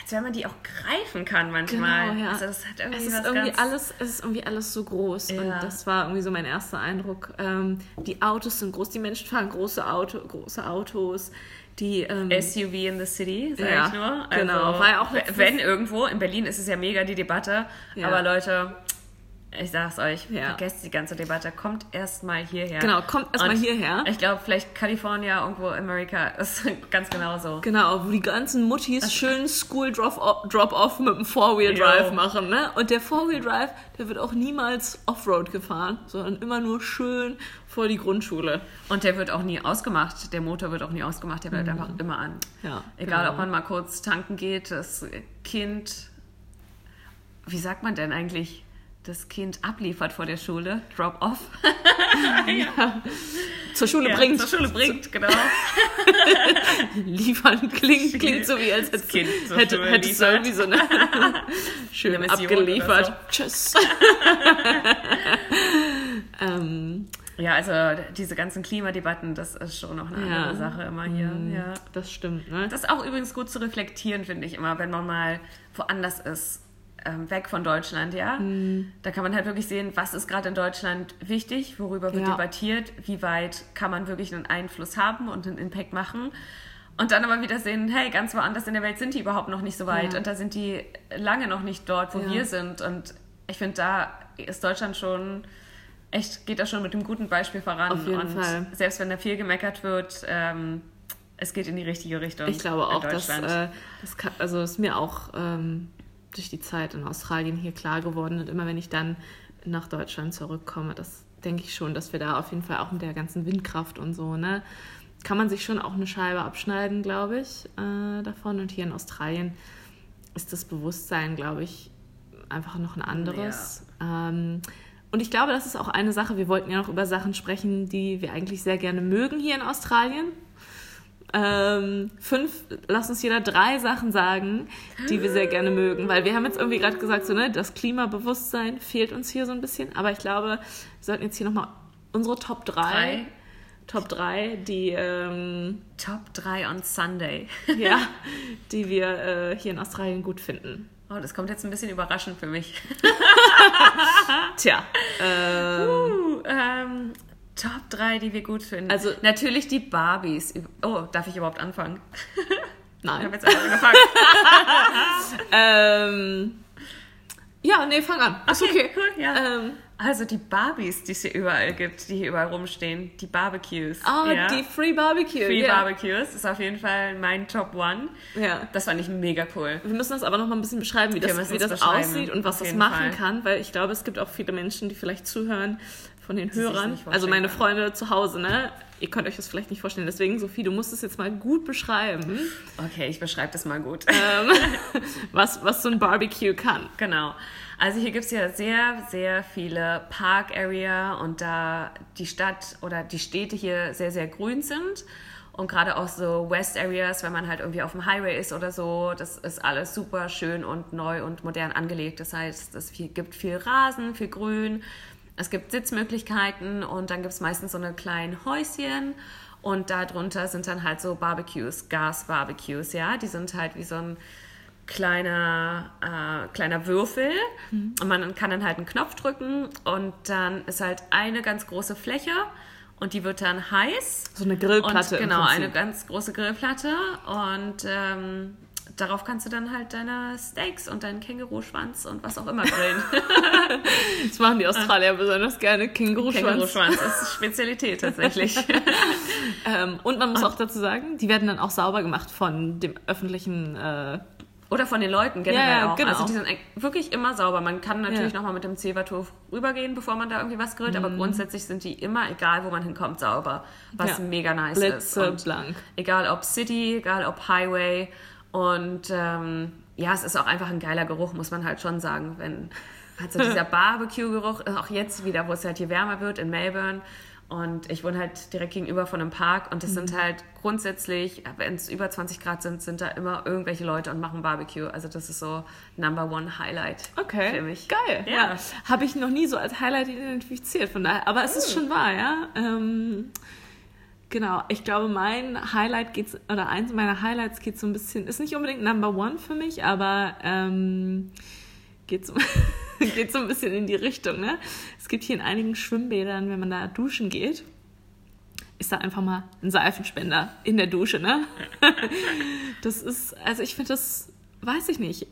als wenn man die auch greifen kann manchmal. Genau, ja. Also das hat irgendwie es ist irgendwie alles, es ist irgendwie alles so groß ja. und das war irgendwie so mein erster Eindruck. Ähm, die Autos sind groß, die Menschen fahren große Auto, große Autos. Die, ähm, SUV in the City, sag ja, ich nur. Also, genau, war ja auch wenn irgendwo, in Berlin ist es ja mega die Debatte, ja. aber Leute, ich sag's euch, ja. vergesst die ganze Debatte, kommt erstmal hierher. Genau, kommt erstmal hierher. Ich glaube, vielleicht California, irgendwo Amerika, ist ganz genauso. Genau, wo die ganzen Muttis das schön School Drop-Off mit dem Four-Wheel-Drive machen, ne? Und der Four-Wheel-Drive, der wird auch niemals Offroad gefahren, sondern immer nur schön vor die Grundschule. Und der wird auch nie ausgemacht, der Motor wird auch nie ausgemacht, der bleibt mhm. einfach immer an. Ja, Egal, genau. ob man mal kurz tanken geht, das Kind, wie sagt man denn eigentlich? Das Kind abliefert vor der Schule, Drop-off. ja. Zur Schule ja, bringt. Zur Schule bringt, genau. Liefern klingt, klingt so wie als hätte, kind hätte, hätte es irgendwie so eine schön eine abgeliefert. So. Tschüss. ähm, ja, also diese ganzen Klimadebatten, das ist schon noch eine ja. andere Sache immer hier. Mm, ja. Das stimmt, ne? Das ist auch übrigens gut zu reflektieren, finde ich immer, wenn man mal woanders ist ähm, weg von Deutschland, ja. Mhm. Da kann man halt wirklich sehen, was ist gerade in Deutschland wichtig, worüber wird ja. debattiert, wie weit kann man wirklich einen Einfluss haben und einen Impact machen. Und dann aber wieder sehen, hey, ganz woanders in der Welt sind die überhaupt noch nicht so weit ja. und da sind die lange noch nicht dort, wo ja. wir sind. Und ich finde, da ist Deutschland schon echt, geht da schon mit einem guten Beispiel voran. Auf jeden und Fall. selbst wenn da viel gemeckert wird, ähm, es geht in die richtige Richtung. Ich glaube auch, dass äh, das kann, also ist mir auch ähm, durch die Zeit in Australien hier klar geworden. Und immer wenn ich dann nach Deutschland zurückkomme, das denke ich schon, dass wir da auf jeden Fall auch mit der ganzen Windkraft und so, ne, kann man sich schon auch eine Scheibe abschneiden, glaube ich, äh, davon. Und hier in Australien ist das Bewusstsein, glaube ich, einfach noch ein anderes. Ja. Ähm, und ich glaube, das ist auch eine Sache, wir wollten ja noch über Sachen sprechen, die wir eigentlich sehr gerne mögen hier in Australien. Ähm, fünf, lass uns jeder drei Sachen sagen, die wir sehr gerne mögen. Weil wir haben jetzt irgendwie gerade gesagt, so, ne, das Klimabewusstsein fehlt uns hier so ein bisschen. Aber ich glaube, wir sollten jetzt hier nochmal unsere Top 3. Drei. Top 3, die, ähm, Top 3 on Sunday. ja, die wir äh, hier in Australien gut finden. Oh, das kommt jetzt ein bisschen überraschend für mich. Tja, äh, Uh, ähm, Top 3, die wir gut finden. Also- natürlich die Barbies. Oh, darf ich überhaupt anfangen? Ich habe nein. jetzt einfach angefangen. Ähm, ja, nee, fang an. Ist okay. cool, ja. Ähm, Also die Barbies, die es hier überall gibt, die hier überall rumstehen, die Barbecues. ah, ja. die Free Barbecue. Free ja. Barbecues ist auf jeden Fall mein Top One. Ja. Das fand ich mega cool. Wir müssen das aber noch mal ein bisschen beschreiben, wie Wir das, wie das aussieht und was das machen Fall. kann, weil ich glaube, es gibt auch viele Menschen, die vielleicht zuhören von den Hörern. Also meine. Freunde zu Hause, ne? Ihr könnt euch das vielleicht nicht vorstellen. Deswegen, Sophie, du musst es jetzt mal gut beschreiben, Okay, ich beschreibe das mal gut. ähm, was, was so ein Barbecue kann. Genau. Also hier gibt es ja sehr, sehr viele Park-Area und da die Stadt oder die Städte hier sehr, sehr grün sind. Und gerade auch so West Areas, wenn man halt irgendwie auf dem Highway ist oder so, das ist alles super schön und neu und modern angelegt. Das heißt, es gibt viel Rasen, viel Grün, es gibt Sitzmöglichkeiten und dann gibt es meistens so eine kleinen Häuschen und darunter sind dann halt so Barbecues, Gas-Barbecues, ja, die sind halt wie so ein kleiner, äh, kleiner Würfel und man kann dann halt einen Knopf drücken und dann ist halt eine ganz große Fläche und die wird dann heiß. So eine Grillplatte. Und genau, eine ganz große Grillplatte und ähm, darauf kannst du dann halt deine Steaks und deinen Känguruschwanz und was auch immer grillen. Das machen die Australier besonders gerne. Känguruschwanz. Känguruschwanz ist Spezialität tatsächlich. Ähm, und man muss auch dazu sagen, die werden dann auch sauber gemacht von dem öffentlichen. Äh, Oder von den Leuten generell Ja, ja, auch. genau. Also die sind wirklich immer sauber. Man kann natürlich Ja. Mhm. nochmal mit dem Zebertuch rübergehen, bevor man da irgendwie was grillt, aber grundsätzlich sind die immer, egal wo man hinkommt, sauber. Was Ja. mega nice ist. Und blitzeblank. egal ob City, egal ob Highway. Und ähm, ja, es ist auch einfach ein geiler Geruch, muss man halt schon sagen. Wenn halt so dieser Barbecue-Geruch, auch jetzt wieder, wo es halt hier wärmer wird in Melbourne. Und ich wohne halt direkt gegenüber von einem Park und das Mhm. sind halt grundsätzlich, wenn es über 20 Grad sind, sind da immer irgendwelche Leute und machen Barbecue. Also das ist so Number One Highlight Okay. für mich. Geil. Ja. Ja. Habe ich noch nie so als Highlight identifiziert. Von daher, aber es ist schon wahr, ja. Ähm, genau. Ich glaube, mein Highlight geht's oder eins meiner Highlights geht so ein bisschen, ist nicht unbedingt Number One für mich, aber ähm, geht so, geht so ein bisschen in die Richtung. Ne? Es gibt hier in einigen Schwimmbädern, wenn man da duschen geht, ist da einfach mal ein Seifenspender in der Dusche, ne? Das ist, also ich finde das, weiß ich nicht,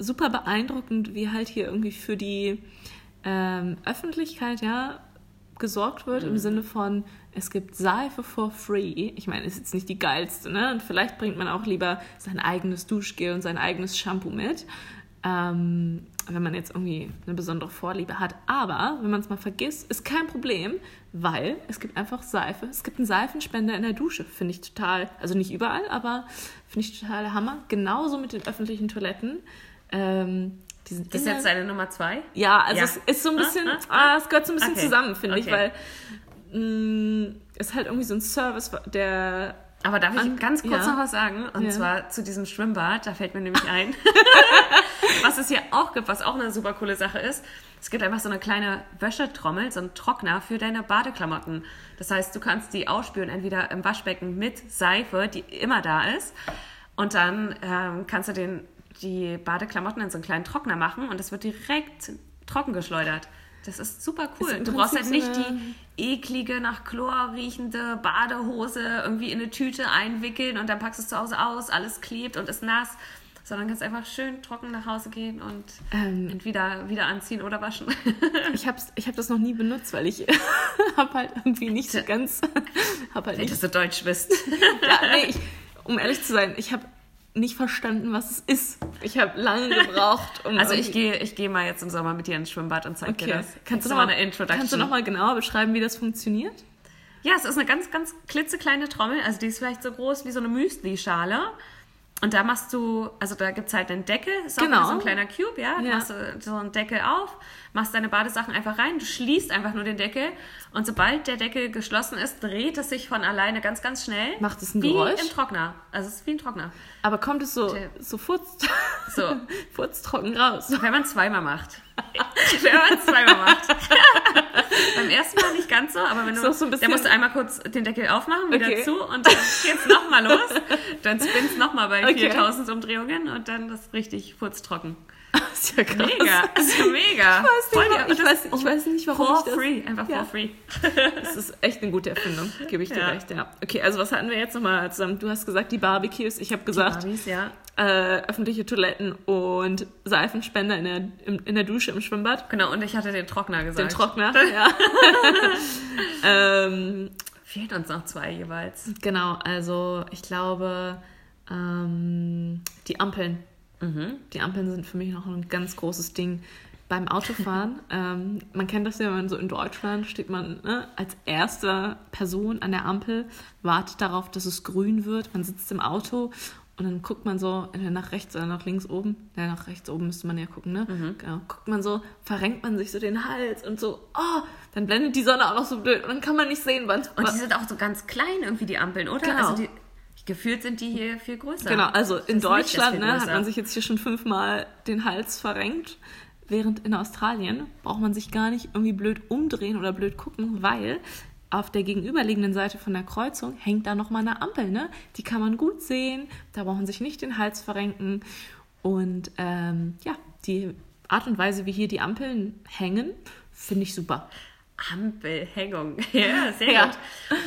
super beeindruckend, wie halt hier irgendwie für die ähm, Öffentlichkeit, ja, gesorgt wird im Sinne von, es gibt Seife for free. Ich meine, ist jetzt nicht die geilste, ne? Und vielleicht bringt man auch lieber sein eigenes Duschgel und sein eigenes Shampoo mit, ähm, wenn man jetzt irgendwie eine besondere Vorliebe hat. Aber wenn man es mal vergisst, ist kein Problem, weil es gibt einfach Seife. Es gibt einen Seifenspender in der Dusche. Finde ich total, also nicht überall, aber finde ich total Hammer. Genauso mit den öffentlichen Toiletten. Ähm, die sind Das ist jetzt deine Nummer zwei? ja, also Ja. es ist so ein bisschen, Ah, ah, es gehört so ein bisschen Okay. zusammen, finde ich, Okay. weil mh, es ist halt irgendwie so ein Service, der Aber darf ich An- ganz kurz ja. noch was sagen? Und Ja. zwar zu diesem Schwimmbad, da fällt mir nämlich ein, was es hier auch gibt, was auch eine super coole Sache ist. Es gibt einfach so eine kleine Wäschetrommel, so einen Trockner für deine Badeklamotten. Das heißt, du kannst die ausspülen, entweder im Waschbecken mit Seife, die immer da ist, und dann ähm, kannst du den, die Badeklamotten in so einen kleinen Trockner machen und es wird direkt trocken geschleudert. Das ist super cool. Ist du brauchst halt nicht so die eklige, nach Chlor riechende Badehose irgendwie in eine Tüte einwickeln und dann packst du es zu Hause aus, alles klebt und ist nass, sondern kannst einfach schön trocken nach Hause gehen und Ähm. entweder wieder anziehen oder waschen. ich habe ich hab das noch nie benutzt, weil ich habe halt irgendwie nicht so ganz, habe halt nicht, du so deutsch bist. ja, nee, ich, um ehrlich zu sein, ich habe nicht verstanden, was es ist. Ich habe lange gebraucht, um Also ich gehe ich geh mal jetzt im Sommer mit dir ins Schwimmbad und zeig dir Okay. das. Kannst du noch noch mal eine Introduction? Kannst du noch mal genauer beschreiben, wie das funktioniert? Ja, es ist eine ganz, ganz klitzekleine Trommel. Also die ist vielleicht so groß wie so eine Müsli-Schale. Und da machst du, also da gibt es halt einen Deckel, ist Genau. so ein kleiner Cube, ja. Ja. Da machst du so einen Deckel auf, machst deine Badesachen einfach rein, du schließt einfach nur den Deckel und sobald der Deckel geschlossen ist, dreht es sich von alleine ganz, ganz schnell. Macht es ein wie Geräusch? im Trockner. Also es ist wie ein Trockner. Aber kommt es so, so furz, So. furztrocken raus? Wenn man es zweimal macht. Wenn man es zweimal macht. Beim ersten Mal nicht ganz so, aber wenn Ist du, so ein bisschen- der musst du einmal kurz den Deckel aufmachen, wieder Okay. zu und dann geht's nochmal los. Dann spinnst nochmal bei Okay. 4000 Umdrehungen und dann das richtig putztrocken. Das ist ja krass. Mega, ist ja mega. Ich weiß nicht, ich das- weiß, ich weiß nicht, warum For ich das... free, einfach Ja. for free. Das ist echt eine gute Erfindung, gebe ich dir Ja. recht, ja. Okay, also was hatten wir jetzt nochmal zusammen? Du hast gesagt, die Barbecues. Ich habe gesagt, Barbies, ja. äh, öffentliche Toiletten und Seifenspender in der, im, in der Dusche im Schwimmbad. Genau, und ich hatte den Trockner gesagt. Den Trockner, ja. ähm, Fehlt uns noch zwei jeweils. genau, also ich glaube, ähm, die Ampeln. Mhm. Die Ampeln sind für mich noch ein ganz großes Ding. Beim Autofahren, ähm, man kennt das ja, wenn man so in Deutschland steht man ne, als erste Person an der Ampel, wartet darauf, dass es grün wird. Man sitzt im Auto und dann guckt man so entweder nach rechts oder nach links oben. Ja, nach rechts oben müsste man ja gucken, ne? Genau. Guckt man so, verrenkt man sich so den Hals und so, oh, dann blendet die Sonne auch noch so blöd und dann kann man nicht sehen, wann Und die sind auch so ganz klein irgendwie, die Ampeln, oder? Genau. Also die, gefühlt sind die hier viel größer. Genau, also in Deutschland ne, hat man sich jetzt hier schon fünfmal den Hals verrenkt, während in Australien braucht man sich gar nicht irgendwie blöd umdrehen oder blöd gucken, weil auf der gegenüberliegenden Seite von der Kreuzung hängt da nochmal eine Ampel, ne? Die kann man gut sehen, da braucht man sich nicht den Hals verrenken. Und ähm, ja, die Art und Weise, wie hier die Ampeln hängen, finde ich super. Ampelhängung. Ja, sehr Ja. gut.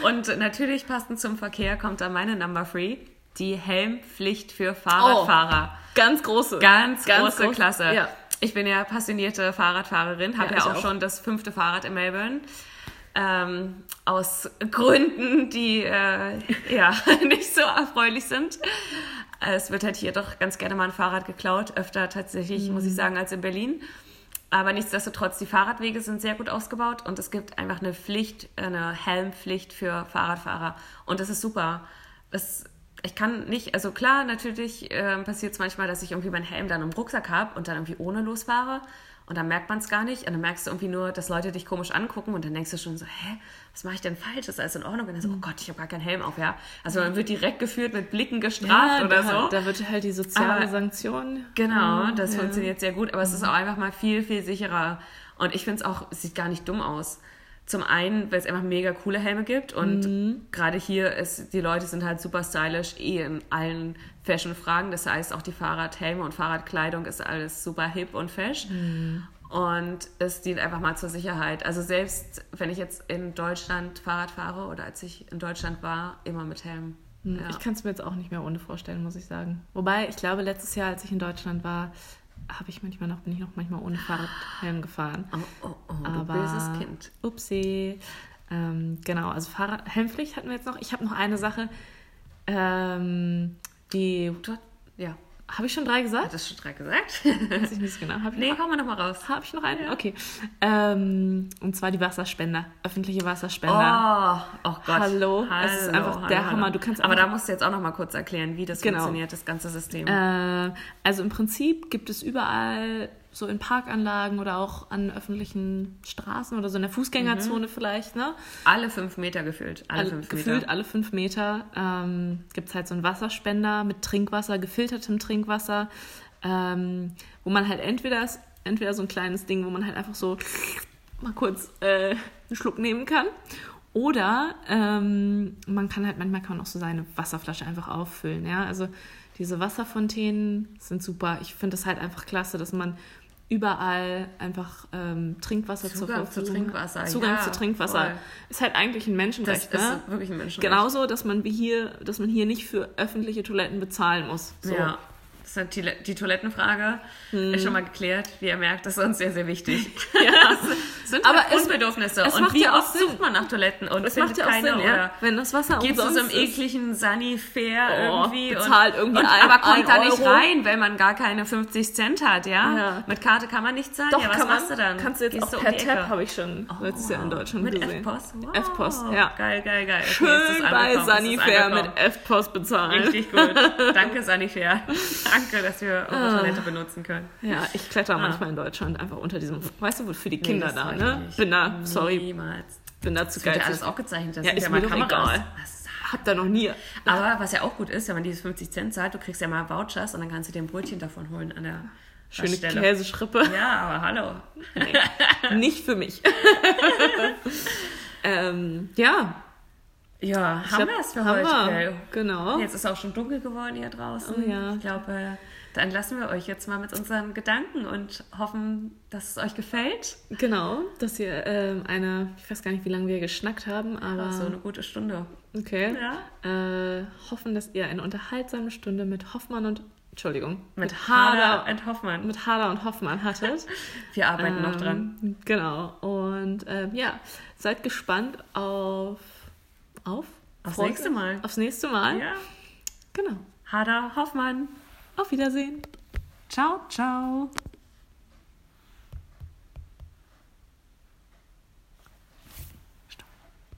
Und natürlich passend zum Verkehr kommt da meine Number Three. Die Helmpflicht für Fahrradfahrer. Ganz große. Ganz, Ganz große groß. Klasse. Ja. Ich bin ja passionierte Fahrradfahrerin, habe Ja, ja, auch, auch. schon das fünfte Fahrrad in Melbourne. Ähm, aus Gründen, die äh, ja nicht so erfreulich sind. Es wird halt hier doch ganz gerne mal ein Fahrrad geklaut, öfter tatsächlich, muss Mhm. ich sagen, als in Berlin. Aber nichtsdestotrotz, die Fahrradwege sind sehr gut ausgebaut und es gibt einfach eine Pflicht, eine Helmpflicht für Fahrradfahrer. Und das ist super. Das, ich kann nicht, also klar, natürlich ähm, passiert es manchmal, dass ich irgendwie meinen Helm dann im Rucksack habe und dann irgendwie ohne losfahre. Und dann merkt man es gar nicht. Und dann merkst du irgendwie nur, dass Leute dich komisch angucken und dann denkst du schon so, hä, was mache ich denn falsch? Ist alles in Ordnung? Und dann so, oh Gott, ich habe gar keinen Helm auf, ja. Also man wird direkt geführt mit Blicken gestraft oder da, so. Da wird halt die soziale Aber- Sanktion. Genau, Ja, das ja. funktioniert sehr gut, aber es ist auch einfach mal viel, viel sicherer. Und ich finde es auch, es sieht gar nicht dumm aus. Zum einen, weil es einfach mega coole Helme gibt und Mhm. gerade hier ist, die Leute sind halt super stylisch, eh in allen Fashion-Fragen. Das heißt, auch die Fahrradhelme und Fahrradkleidung ist alles super hip und fesch. Mhm. Und es dient einfach mal zur Sicherheit. Also selbst wenn ich jetzt in Deutschland Fahrrad fahre oder als ich in Deutschland war, immer mit Helm. Hm, Ja. Ich kann es mir jetzt auch nicht mehr ohne vorstellen, muss ich sagen. Wobei, ich glaube, letztes Jahr, als ich in Deutschland war, habe ich manchmal noch, bin ich noch manchmal ohne Fahrradhelm gefahren. Oh, oh, oh, Aber böses Kind. Upsi. Ähm, genau, also Fahrrad Helmpflicht hatten wir jetzt noch. Ich habe noch eine Sache. Ähm, die ja, habe ich schon drei gesagt? hat das schon direkt gesagt? Weiß ich nicht genau. Hab ich nee, komm mal noch mal raus. habe ich noch einen? Okay. Ähm, und zwar die Wasserspender, öffentliche Wasserspender. Oh, oh Gott. Hallo, es ist einfach der Hammer. Du kannst Aber da musst du jetzt auch noch mal kurz erklären, wie das Genau. funktioniert, das ganze System. Äh, also im Prinzip gibt es überall so in Parkanlagen oder auch an öffentlichen Straßen oder so in der Fußgängerzone vielleicht, ne? alle fünf Meter gefühlt. Alle, Alle, fünf gefühlt Meter. alle fünf Meter ähm, gibt es halt so einen Wasserspender mit Trinkwasser, gefiltertem Trinkwasser, ähm, wo man halt entweder, entweder so ein kleines Ding, wo man halt einfach so mal kurz äh, einen Schluck nehmen kann. Oder ähm, man kann halt manchmal kann man auch so seine Wasserflasche einfach auffüllen. Ja? Also diese Wasserfontänen sind super. Ich finde es halt einfach klasse, dass man überall einfach ähm, Trinkwasser zur Zugang zu Verfügung hat. Trinkwasser, Zugang ja, zu Trinkwasser. voll. Ist halt eigentlich ein das Menschenrecht. ist ne? wirklich ein Menschenrecht. Genauso, dass man wie hier, dass man hier nicht für öffentliche Toiletten bezahlen muss. So. Ja. Das ist die, die Toilettenfrage Hm. ist schon mal geklärt. Wie ihr merkt, das ist uns sehr, sehr wichtig. Ja. Sind Aber halt es- Grundbedürfnisse. es und macht wie ja oft Sinn. sucht man nach Toiletten und Das findet macht ja auch keine Sinn, oder. Wenn das Wasser Geht zu so einem ekligen Sunny-Fair Oh, irgendwie bezahlt und, irgendwie und, ein- aber kommt da nicht rein, weil man gar keine 50 Cent hat, ja? Ja. Mit Karte kann man nicht zahlen. Doch, ja, was kann man, machst du dann? kannst du jetzt Gehst auch um per Tab, habe ich schon letztes Jahr in Deutschland Mit gesehen. F-Post? Wow. F-Post, ja. Geil, geil, geil. Okay, es Schön bei es Sunnyfair angekommen. mit F-Post bezahlen. Richtig gut. Danke, Sunnyfair. Danke, dass wir Ah. eure Toilette benutzen können. Ja, ich kletter manchmal in Deutschland einfach unter diesem, weißt du, für die Kinder da, ich ne? nicht. Bin da, sorry, Niemals. bin da zu Das wird ja alles aufgezeichnet. Das Ja, ist ja mir mal Kameras. egal. Was Hab da noch nie. Aber was ja auch gut ist, wenn man diese 50 Cent zahlt, du kriegst ja mal Vouchers und dann kannst du dir ein Brötchen davon holen an der, Schöne Stelle. Käseschrippe. Ja, aber hallo. Nee, nicht für mich. ähm, ja, Ja, ich haben wir es für heute. Genau. Jetzt ist auch schon dunkel geworden hier draußen. Oh ja. Ich glaube, dann lassen wir euch jetzt mal mit unseren Gedanken und hoffen, dass es euch gefällt. Genau, dass ihr ähm, eine, ich weiß gar nicht, wie lange wir geschnackt haben, aber So eine gute Stunde. okay. Ja. Äh, hoffen, dass ihr eine unterhaltsame Stunde mit Hoffmann und Entschuldigung, Mit Hader und Hoffmann. mit Hader und Hoffmann hattet. Wir arbeiten noch dran. Ähm, Genau. Und ähm, ja, seid gespannt auf auf Aufs Freut nächste Mal. Aufs nächste Mal. Ja. Genau. Hader Hoffmann. Auf Wiedersehen. Ciao, ciao.